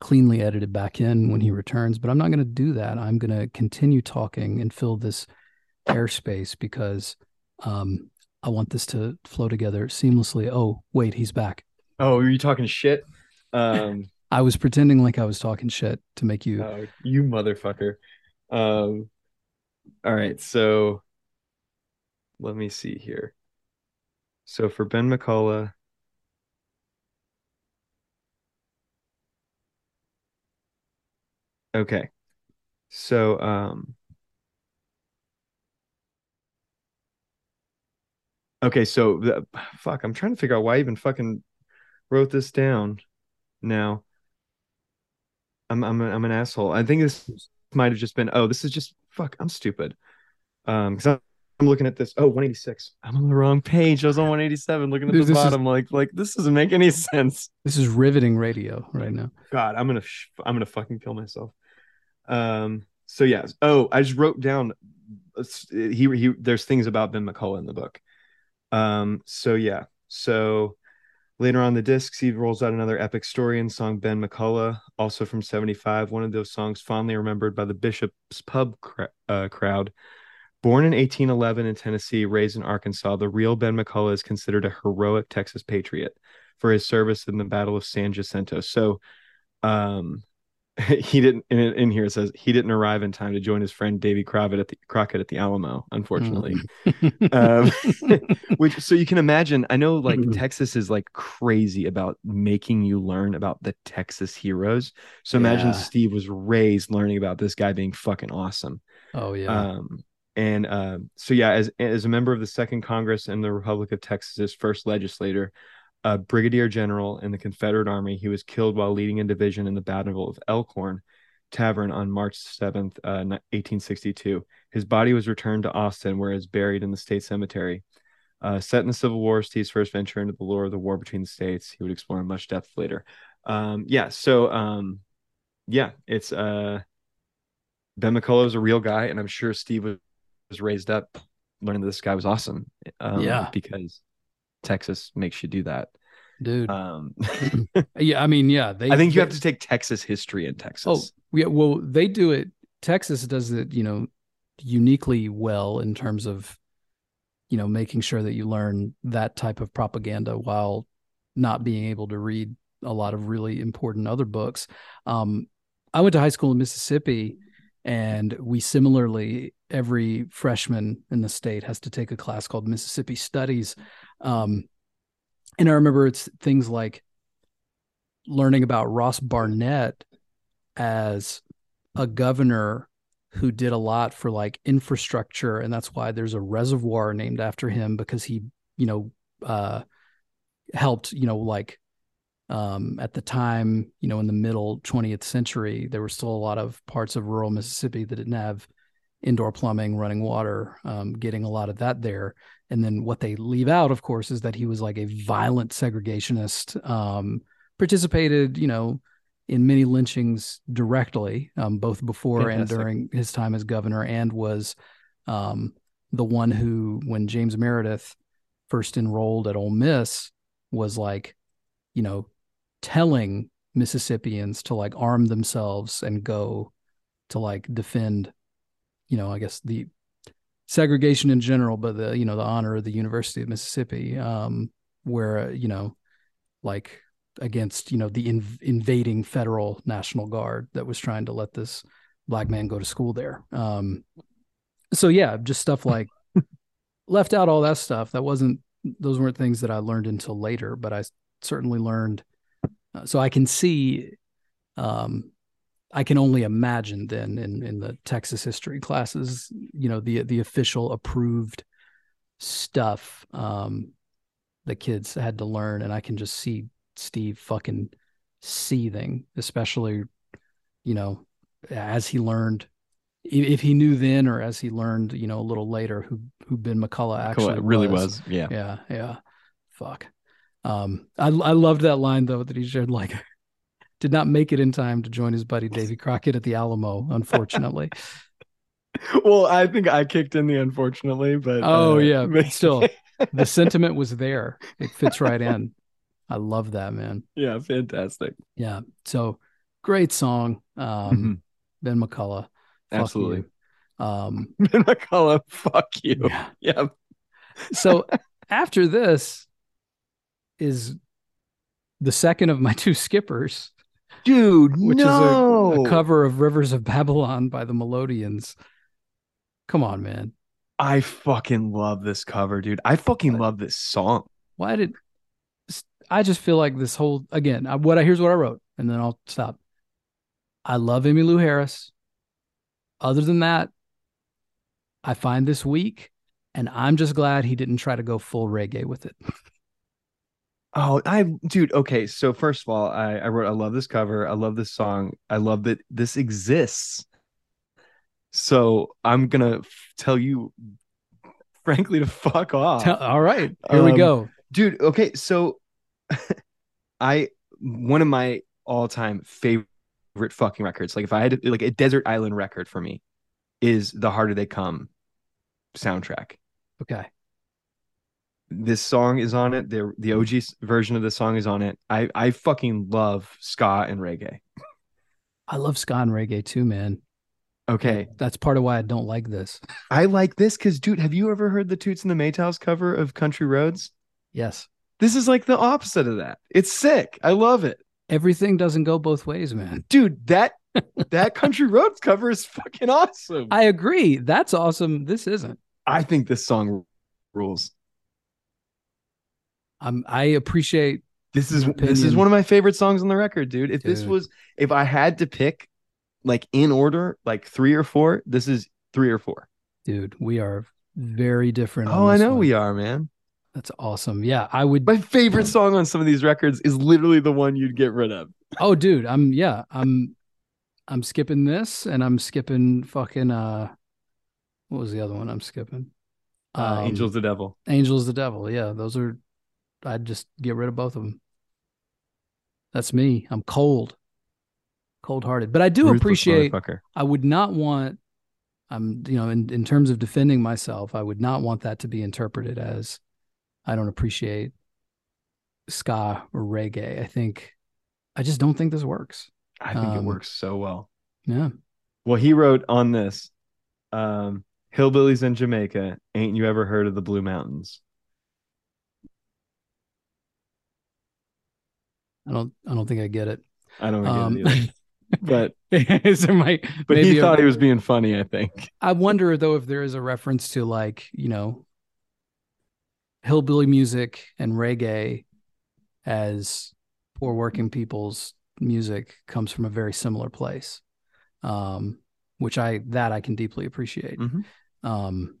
cleanly edit it back in when he returns but i'm not to do that. I'm to continue talking and fill this airspace because um i want this to flow together seamlessly. Oh wait he's back. Oh are you talking shit? Um i was pretending like i was talking shit to make you oh, you motherfucker. Um all right so let me see here. So for ben mcculloch Okay. So, um, okay, so the, fuck, I'm trying to figure out why I even fucking wrote this down now. I'm I'm a, I'm an asshole. I think this might have just been, oh, this is just fuck, I'm stupid. Um, because I'm, I'm looking at this. Oh, 186. I'm on the wrong page. I was on 187 looking at Dude, the this is- bottom, like like this doesn't make any sense. this is riveting radio right now God, I'm gonna sh- I'm gonna fucking kill myself. Um. So yeah. Oh, I just wrote down. uh, He he. There's things about Ben McCulloch in the book. Um. So yeah. So later on the discs, he rolls out another epic story and song Ben McCulloch, also from '75. One of those songs fondly remembered by the Bishop's Pub uh, crowd. Born in 1811 in Tennessee, raised in Arkansas, the real Ben McCulloch is considered a heroic Texas patriot for his service in the Battle of San Jacinto. So, um, he didn't in, in here it says he didn't arrive in time to join his friend Davy Crockett at the Crockett at the Alamo, unfortunately. um, which so you can imagine. I know like Mhm. Texas is like crazy about making you learn about the Texas heroes. So imagine Yeah. Steve was raised learning about this guy being fucking awesome. oh yeah Um, and uh, so yeah, as as a member of the Second Congress and the Republic of Texas's first legislator, a brigadier general in the Confederate Army. He was killed while leading a division in the Battle of Elkhorn Tavern on March 7th, uh, 1862. His body was returned to Austin, where he is buried in the state cemetery. Uh, set in the Civil War, Steve's first venture into the lore of the war between the states. He would explore in much depth later. Um, yeah, so um, yeah, it's uh, Ben McCulloch is a real guy, and I'm sure Steve was, was raised up learning that this guy was awesome. Um, Yeah. because Texas makes you do that. dude. Um, yeah, I mean, yeah, they. I think you have to take Texas history in Texas. Oh, yeah. Well, they do it. Texas does it, you know, uniquely well in terms of, you know, making sure that you learn that type of propaganda while not being able to read a lot of really important other books. Um, I went to high school in Mississippi, and we similarly every freshman in the state has to take a class called Mississippi Studies. Um, and I remember it's things like learning about Ross Barnett as a governor who did a lot for like infrastructure and that's why there's a reservoir named after him because he you know uh helped you know like um at the time you know in the middle 20th century there were still a lot of parts of rural Mississippi that didn't have indoor plumbing running water um getting a lot of that there and then what they leave out of course is that he was like a violent segregationist um participated you know in many lynchings directly, um, both before and during his time as governor, and was um, the one who, when James Meredith first enrolled at Ole Miss, was like, you know, telling Mississippians to like arm themselves and go to like defend, you know, I guess the segregation in general, but the you know the honor of the University of Mississippi, um, where uh, you know, like against you know the inv- invading federal national guard that was trying to let this black man go to school there. Um so yeah just stuff like left out all that stuff. That wasn't those weren't things that i learned until later but i certainly learned uh, so i can see um i can only imagine then in in the texas history classes you know the the official approved stuff um the kids had to learn and i can just see Steve fucking seething, especially, you know, as he learned, if he knew then or as he learned, you know, a little later who who Ben McCulloch Cool, actually it really was. Yeah. Yeah, yeah. Fuck. Um, I I loved that line though that he shared. Like, did not make it in time to join his buddy Davy Crockett at the Alamo, unfortunately. Well, I think I kicked in the unfortunately, but Oh, uh, yeah, but still. the sentiment was there. It fits right in. I love that man. yeah, fantastic. Yeah. So great song. Um, Mhm. Ben McCulloch. Absolutely. Um, Ben McCulloch, fuck you. yeah. Yeah. So after this is the second of my two skippers, Dude, which no. is a, a cover of Rivers of Babylon by the Melodians. Come on, man. I fucking love this cover, dude. I fucking love this song. Why did I just feel like this whole again? I, what I here's what I wrote, and then I'll stop. I love Emmylou Harris. Other than that, I find this weak, and I'm just glad he didn't try to go full reggae with it. Oh, I dude, okay. So first of all, I, I wrote I love this cover. I love this song. I love that this exists. So I'm gonna f- tell you frankly to fuck off. Tell- All right, here we Um, go. dude okay so i one of my all-time favorite fucking records like if i had to, like a desert island record for me is the harder they come soundtrack Okay, this song is on it the the og version of the song is on it i i fucking love ska and reggae I love ska and reggae too, man. okay That's part of why I don't like this. i like this because dude have you ever heard the toots and the maytals cover of country roads Yes, this is like the opposite of that it's sick i love it everything doesn't go both ways, man. dude that that country roads cover is fucking awesome I agree. That's awesome. This isn't. I think this song rules. I'm. I appreciate. This is this is one of my favorite songs on the record, dude. If this was if I had to pick like in order, like three or four, this is three or four. Dude, we are very different. Oh, I know one. we are, man. That's awesome. Yeah, I would. My favorite song on some of these records is literally the one you'd get rid of. Oh, dude, I'm yeah, I'm I'm skipping this, and I'm skipping fucking uh, what was the other one I'm skipping? Uh, Um, Angels the Devil. Angels the Devil. Yeah, those are. I'd just get rid of both of them. That's me. I'm cold, cold hearted, but I do Ruthless appreciate. I would not want. I'm you know in in terms of defending myself, I would not want that to be interpreted as I don't appreciate ska or reggae. I think I just don't think this works. I think it Um, works so well. Yeah. Well, he wrote on this um, Hillbillies in Jamaica. Ain't you ever heard of the Blue Mountains? I don't I don't think I get it. I don't get Um, it either. But is there might but maybe he a- thought he was being funny, I think. I wonder though if there is a reference to like, you know, hillbilly music and reggae as poor working people's music comes from a very similar place. Um, which I that I can deeply appreciate. Mhm. Um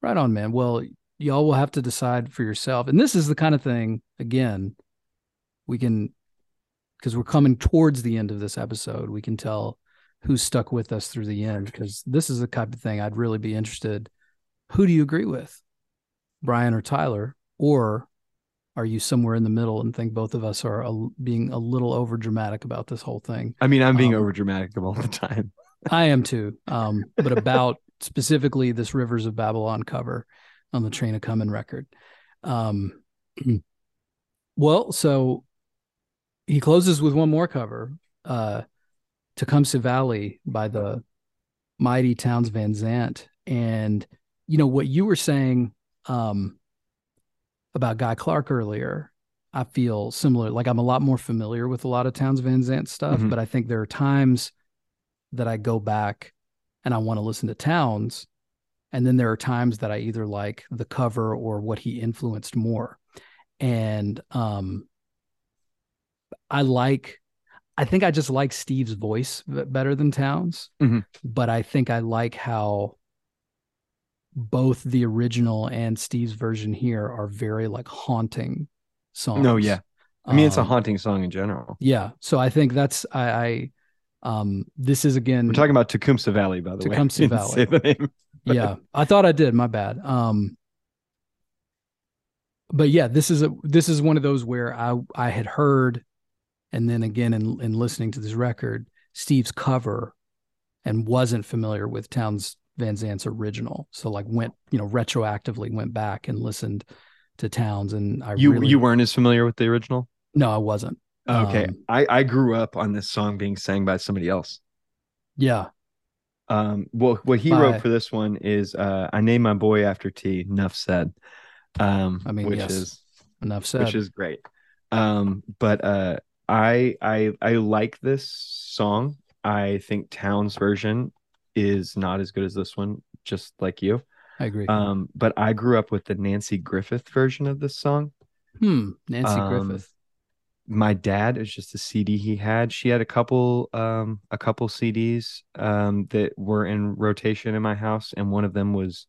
right on, man. Well, y'all will have to decide for yourself. And this is the kind of thing, again, we can because we're coming towards the end of this episode, we can tell who's stuck with us through the end because this is the type of thing I'd really be interested. Who do you agree with, Brian or Tyler, or are you somewhere in the middle and think both of us are a, being a little over dramatic about this whole thing? I mean, I'm being Um, over dramatic all the time. I am too, um, but about specifically this Rivers of Babylon cover on the Train A' Comin' record. Um, well, so he closes with one more cover, uh, Tecumseh Valley by the mighty Townes Van Zandt. And, you know, what you were saying um, about Guy Clark earlier, I feel similar. Like I'm a lot more familiar with a lot of Townes Van Zandt stuff, Mhm. but I think there are times that I go back and I want to listen to Townes. And then there are times that I either like the cover or what he influenced more. And um I like I think I just like Steve's voice better than Townes. Mhm. But I think I like how both the original and Steve's version here are very like haunting songs. No, yeah. I mean, it's a Um, haunting song in general. Yeah. So I think that's I, I um this is again We're talking about Tecumseh Valley, by the way. Tecumseh Valley. Say the name. yeah i thought i did my bad um but yeah this is a this is one of those where i i had heard and then again in in listening to this record steve's cover and wasn't familiar with townes van zandt's original so like went you know retroactively went back and listened to townes and i You really you weren't as familiar with the original? no i wasn't Okay. Um, I, I grew up on this song being sang by somebody else. yeah Um, well, what he By- wrote for this one is uh, I named my boy after T. Enough said. Um, I mean, which yes. is enough said which is great. Um, but uh, I I I like this song. I think Townes's version is not as good as this one, just like you. i agree Um, but I grew up with the Nanci Griffith version of this song. hmm nanci um, griffith my dad is just a CD he had. She had a couple um a couple CDs um that were in rotation in my house and one of them was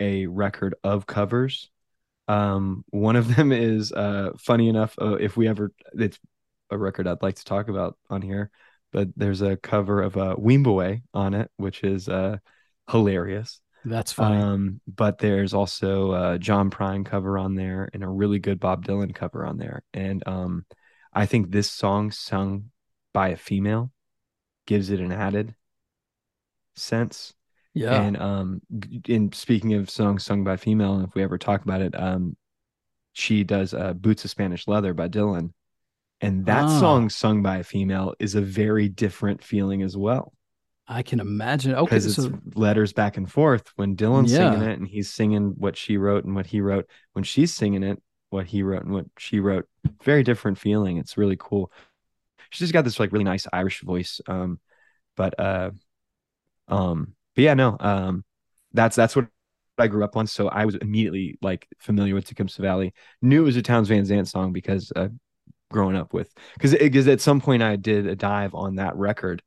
a record of covers. Um one of them is uh funny enough uh, if we ever it's a record I'd like to talk about on here, but there's a cover of uh Wimoweh on it which is uh hilarious. that's funny Um, but there's also a John Prine cover on there and a really good Bob Dylan cover on there. And um, I think this song sung by a female gives it an added sense. yeah And um, in speaking of songs sung by female, if we ever talk about it, um, she does uh, "Boots of Spanish Leather" by Dylan, and that Ah. song sung by a female is a very different feeling as well. I can imagine. Okay because it's so letters back and forth. When Dylan's Yeah. singing it and he's singing what she wrote and what he wrote when she's singing it what he wrote and what she wrote very different feeling. It's really cool. She's just got this like really nice Irish voice um but uh um but yeah no um that's that's what I grew up on. So I was immediately like familiar with Tecumseh Valley. Knew it was a Townes Van Zandt song because uh growing up with because because at some point I did a dive on that record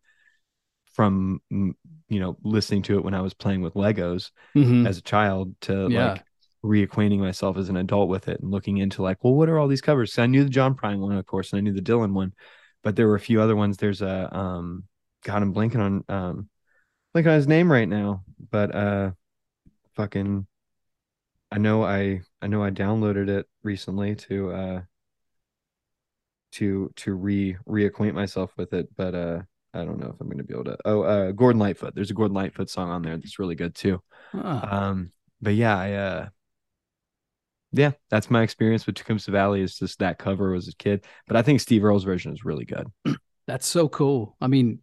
from you know listening to it when I was playing with Legos Mhm. as a child to Yeah. like reacquainting myself as an adult with it and looking into like, well, what are all these covers? So I knew the John Prine one, of course, and I knew the Dylan one, but there were a few other ones. There's a um God, I'm blanking on um blanking on his name right now, but uh fucking I know I I know I downloaded it recently to uh to to re reacquaint myself with it, but uh I don't know if I'm going to be able to. Oh, uh Gordon Lightfoot. There's a Gordon Lightfoot song on there that's really good too. Huh. Um, but yeah, I uh yeah, that's my experience with Tecumseh Valley is just that cover as a kid. But I think Steve Earle's version is really good. That's so cool. I mean,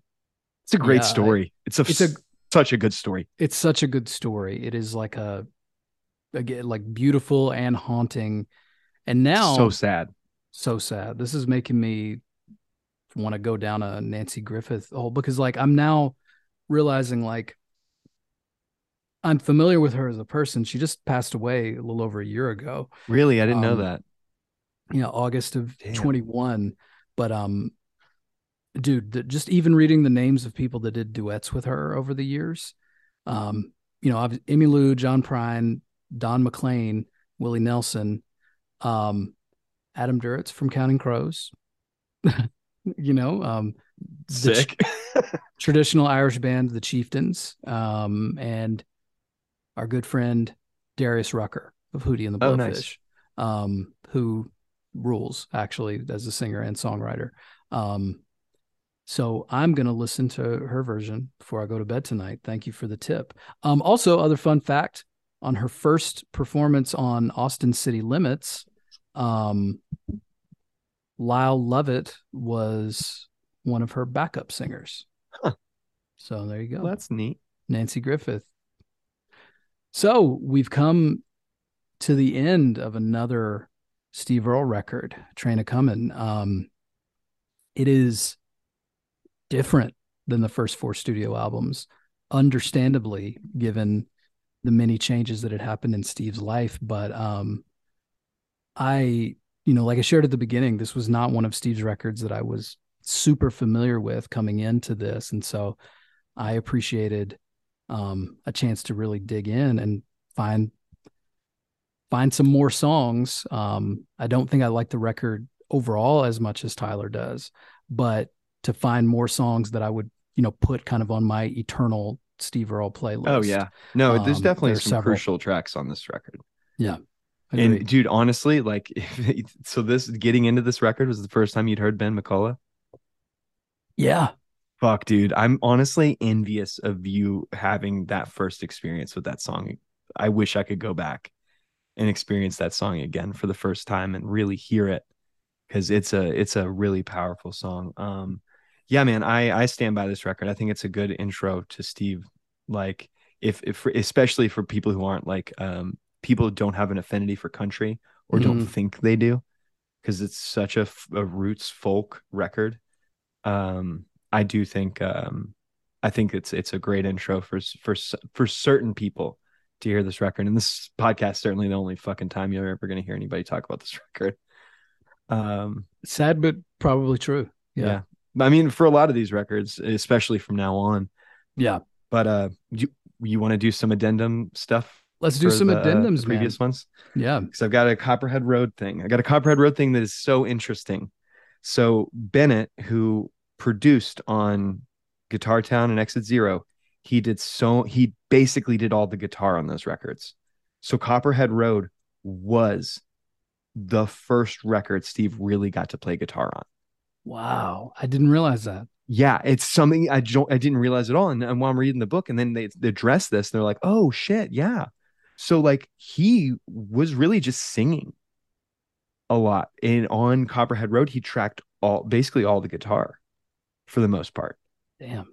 It's a great Yeah, I- story. It's a it's a- such a good story. it's such a good story. It is like a again like beautiful and haunting. And now so sad. So sad. This is making me want to go down a Nanci Griffith hole because like I'm now realizing like I'm familiar with her as a person. She just passed away a little over a year ago. Really, I didn't know Um, that. you know august of Damn. 21 but um dude the, just even reading the names of people that did duets with her over the years um you know I've, Emmylou, John Prine, Don McLean, Willie Nelson, um Adam Duritz from Counting Crows. you know, um the tr- Sick. traditional Irish band the Chieftains um and our good friend Darius Rucker of Hootie and the Oh, Blowfish nice. um who rules actually as a singer and songwriter. Um so I'm going to listen to her version before I go to bed tonight. Thank you for the tip. Um also other fun fact on her first performance on Austin City Limits um Lyle Lovett was one of her backup singers. Huh. So there you go. Well, that's neat. Nanci Griffith. So we've come to the end of another Steve Earle record, Train A' Comin'. Um, it is different than the first four studio albums, understandably, given the many changes that had happened in Steve's life. But um, I, you know, like I shared at the beginning, this was not one of Steve's records that I was super familiar with coming into this. And so I appreciated um, a chance to really dig in and find find some more songs. Um, I don't think I like the record overall as much as Tyler does, but to find more songs that I would, you know, put kind of on my eternal Steve Earle playlist. Oh yeah. No, there's Um, definitely there's some several. crucial tracks on this record. Agreed. And dude, honestly, like so this getting into this record was the first time you'd heard Ben McCulloch. yeah, Fuck, dude. I'm honestly envious of you having that first experience with that song. I wish I could go back and experience that song again for the first time and really hear it because it's a it's a really powerful song. Um yeah, man, I I stand by this record. I think it's a good intro to Steve. Like if if especially for people who aren't like um people don't have an affinity for country or don't Mhm. think they do because it's such a roots folk record. Um I do think um I think it's it's a great intro for for for certain people to hear this record. And this podcast certainly the only fucking time you're ever going to hear anybody talk about this record. Um sad but probably true. yeah. Yeah, I mean for a lot of these records, especially from now on. yeah. But uh you you want to do some addendum stuff? Let's do some the, uh, the addendums, man. previous ones? Yeah, because I've got a Copperhead Road thing. I got a Copperhead Road thing that is so interesting. So Bennett, who produced on Guitar Town and Exit Zero, he did so he basically did all the guitar on those records. So Copperhead Road was the first record Steve really got to play guitar on. wow. I didn't realize that. Yeah, it's something I don't I didn't realize at all. And, and while I'm reading the book, and then they, they address this, and they're like, "Oh shit, yeah." So like he was really just singing a lot. And on Copperhead Road, he tracked all basically all the guitar for the most part. Damn.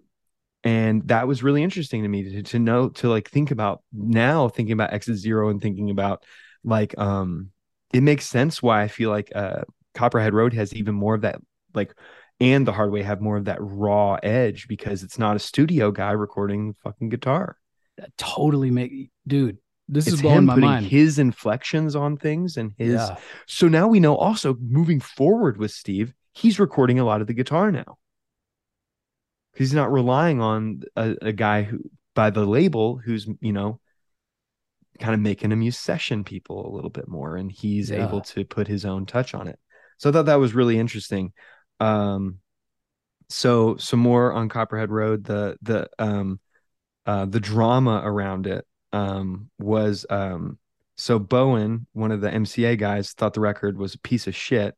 And that was really interesting to me to, to know to like think about now thinking about Exit Zero and thinking about like um it makes sense why I feel like uh Copperhead Road has even more of that like and the hard way have more of that raw edge because it's not a studio guy recording fucking guitar. That totally make dude. This it's is blowing him my putting mind. his inflections on things and his yeah. so now we know also moving forward with Steve, he's recording a lot of the guitar now. He's not relying on a, a guy who by the label who's, you know, kind of making him use session people a little bit more and he's Yeah. able to put his own touch on it so i thought that was really interesting um so some more on copperhead road the the um uh the drama around it um was um so bowen one of the mca guys thought the record was a piece of shit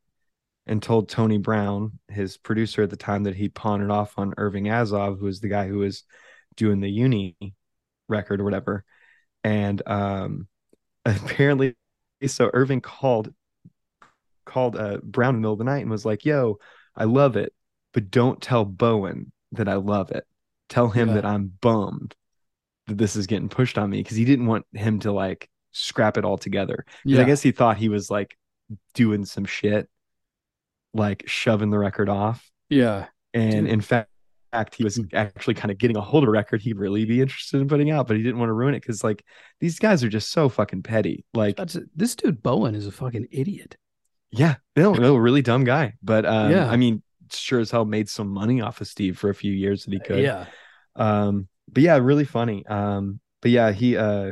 and told tony brown his producer at the time that he pawned it off on irving azoff who was the guy who was doing the uni record or whatever. And um apparently so irving called called uh brown in the middle of the night and was like yo i love it but don't tell bowen that i love it. Tell him Yeah. that i'm bummed that this is getting pushed on me because he didn't want him to like scrap it all together Yeah. i guess he thought he was like doing some shit like shoving the record off yeah. and Dude. in fact he was actually kind of getting a hold of a record he'd really be interested in putting out but he didn't want to ruin it because like these guys are just so fucking petty like That's this dude Bowen is a fucking idiot. yeah no no really dumb guy but um Yeah. i mean sure as hell made some money off of steve for a few years that he could Yeah. um but yeah really funny. Um but yeah he uh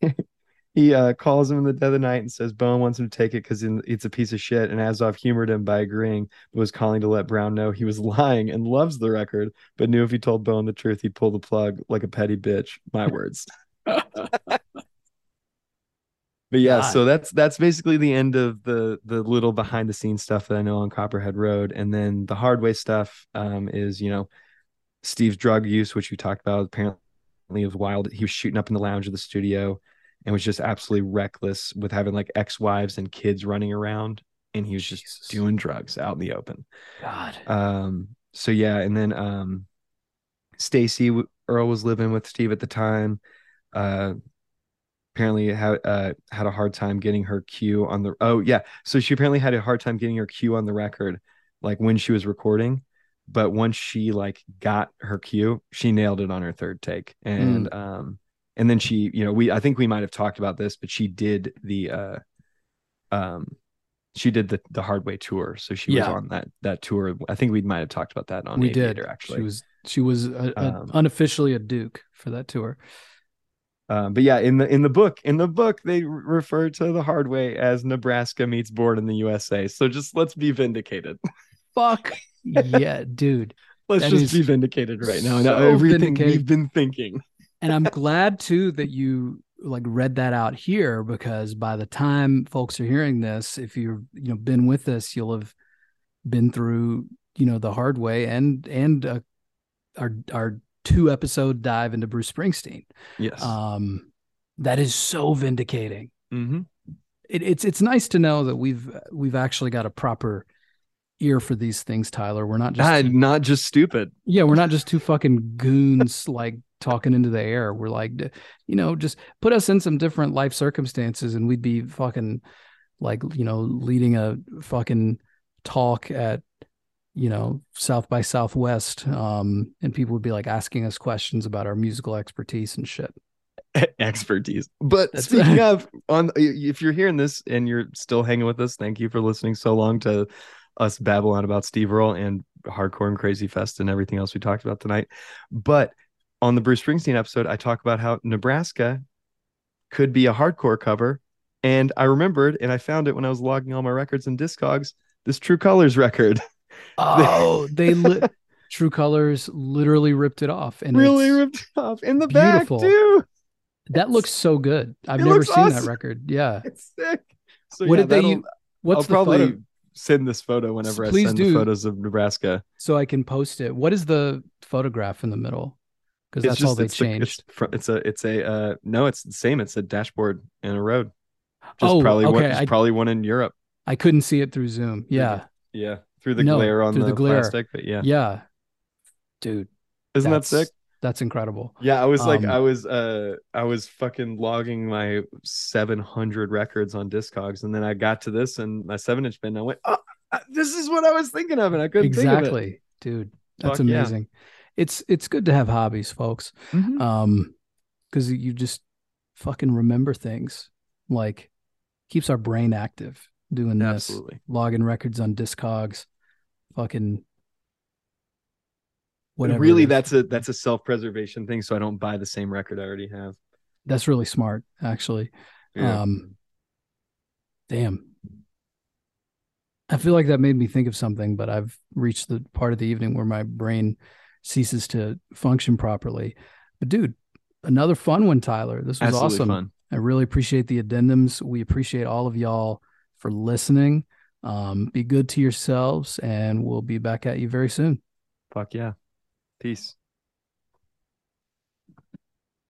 he uh calls him in the dead of the night and says Bowen wants him to take it because it's a piece of shit. And Azoff humored him by agreeing but was calling to let Brown know he was lying and loves the record but knew if he told Bowen the truth he'd pull the plug like a petty bitch. My words. But yeah God. so that's that's basically the end of the the little behind the scenes stuff that I know on Copperhead Road. And then the hard way stuff um is you know Steve's drug use, which we talked about, apparently was wild. He was shooting up in the lounge of the studio and was just absolutely reckless with having like ex-wives and kids running around. And he was just Jesus. doing drugs out in the open. God. Um, so yeah, and then um Stacey Earle was living with Steve at the time. Uh apparently had uh had a hard time getting her cue on the oh yeah. So she apparently had a hard time getting her cue on the record, like when she was recording. But once she like got her cue, she nailed it on her third take. And um and then she, you know, we I think we might have talked about this, but she did the uh um she did the the hard way tour. So she Yeah. was on that that tour. I think we might have talked about that on we Aviator, did. actually. She was she was a, a- Um, unofficially a Duke for that tour. Um, but yeah, in the in the book, in the book, they refer to the hard way as Nebraska meets Born in the USA. So just let's be vindicated. Fuck yeah, dude. Let's just be vindicated right now. Now so everything vindicating. we've been thinking. And I'm glad too that you like read that out here because by the time folks are hearing this, if you've you know been with us, you'll have been through you know the hard way and and uh, our our two episode dive into Bruce Springsteen. Yes. Um, that is so vindicating. Mhm. It, it's it's nice to know that we've we've actually got a proper ear for these things, Tyler. We're not just Ah, two- not just stupid. yeah, we're not just two fucking goons like talking into the air. We're like, you know, just put us in some different life circumstances and we'd be fucking like, you know, leading a fucking talk at, you know, South by Southwest. Um, and people would be like asking us questions about our musical expertise and shit. Expertise. But That's- speaking of, on if you're hearing this and you're still hanging with us, thank you for listening so long to us babble on about Steve Earle and hardcore and Krazy Fest and everything else we talked about tonight. But on the Bruce Springsteen episode, I talk about how Nebraska could be a hardcore cover. And I remembered and I found it when I was logging all my records and Discogs, this True Colors record. Oh, they li- True Colors literally ripped it off. And really it's- ripped off in the beautiful. back, too. that looks so good. I've never seen that record. Yeah. It's sick. So what yeah, did they use? What's I'll the probably photo? Send this photo whenever I Please send do. the photos of Nebraska. so I can post it. What is the photograph in the middle? Because that's all they it's the- changed. it's, it's a it's a uh no, it's the same. It's a dashboard and a road. Just Oh, probably one okay, just I- probably one in Europe. I couldn't see it through Zoom. Yeah, Yeah. Through the No, glare on through the, the glare. plastic. But yeah. yeah, dude, Isn't that sick? That's incredible. Yeah, I was like Um, I was uh I was fucking logging my 700 records on Discogs and then I got to this and my 7 inch bin and I went, "Oh, uh, this is what I was thinking of and I couldn't think of it." Exactly, dude. That's Fuck yeah. amazing. It's it's good to have hobbies, folks. Mhm. Um, because you just fucking remember things. Like keeps our brain active doing this. Absolutely. Logging records on Discogs. Fucking whatever. really that's a that's a self-preservation thing so I don't buy the same record I already have. That's really smart, actually. Yeah. Um, damn. I feel like that made me think of something, but I've reached the part of the evening where my brain ceases to function properly. But dude, another fun one, Tyler. This was Absolutely awesome. fun. I really appreciate the addendums. We appreciate all of y'all for listening. Um, be good to yourselves, and we'll be back at you very soon. Fuck yeah. Peace.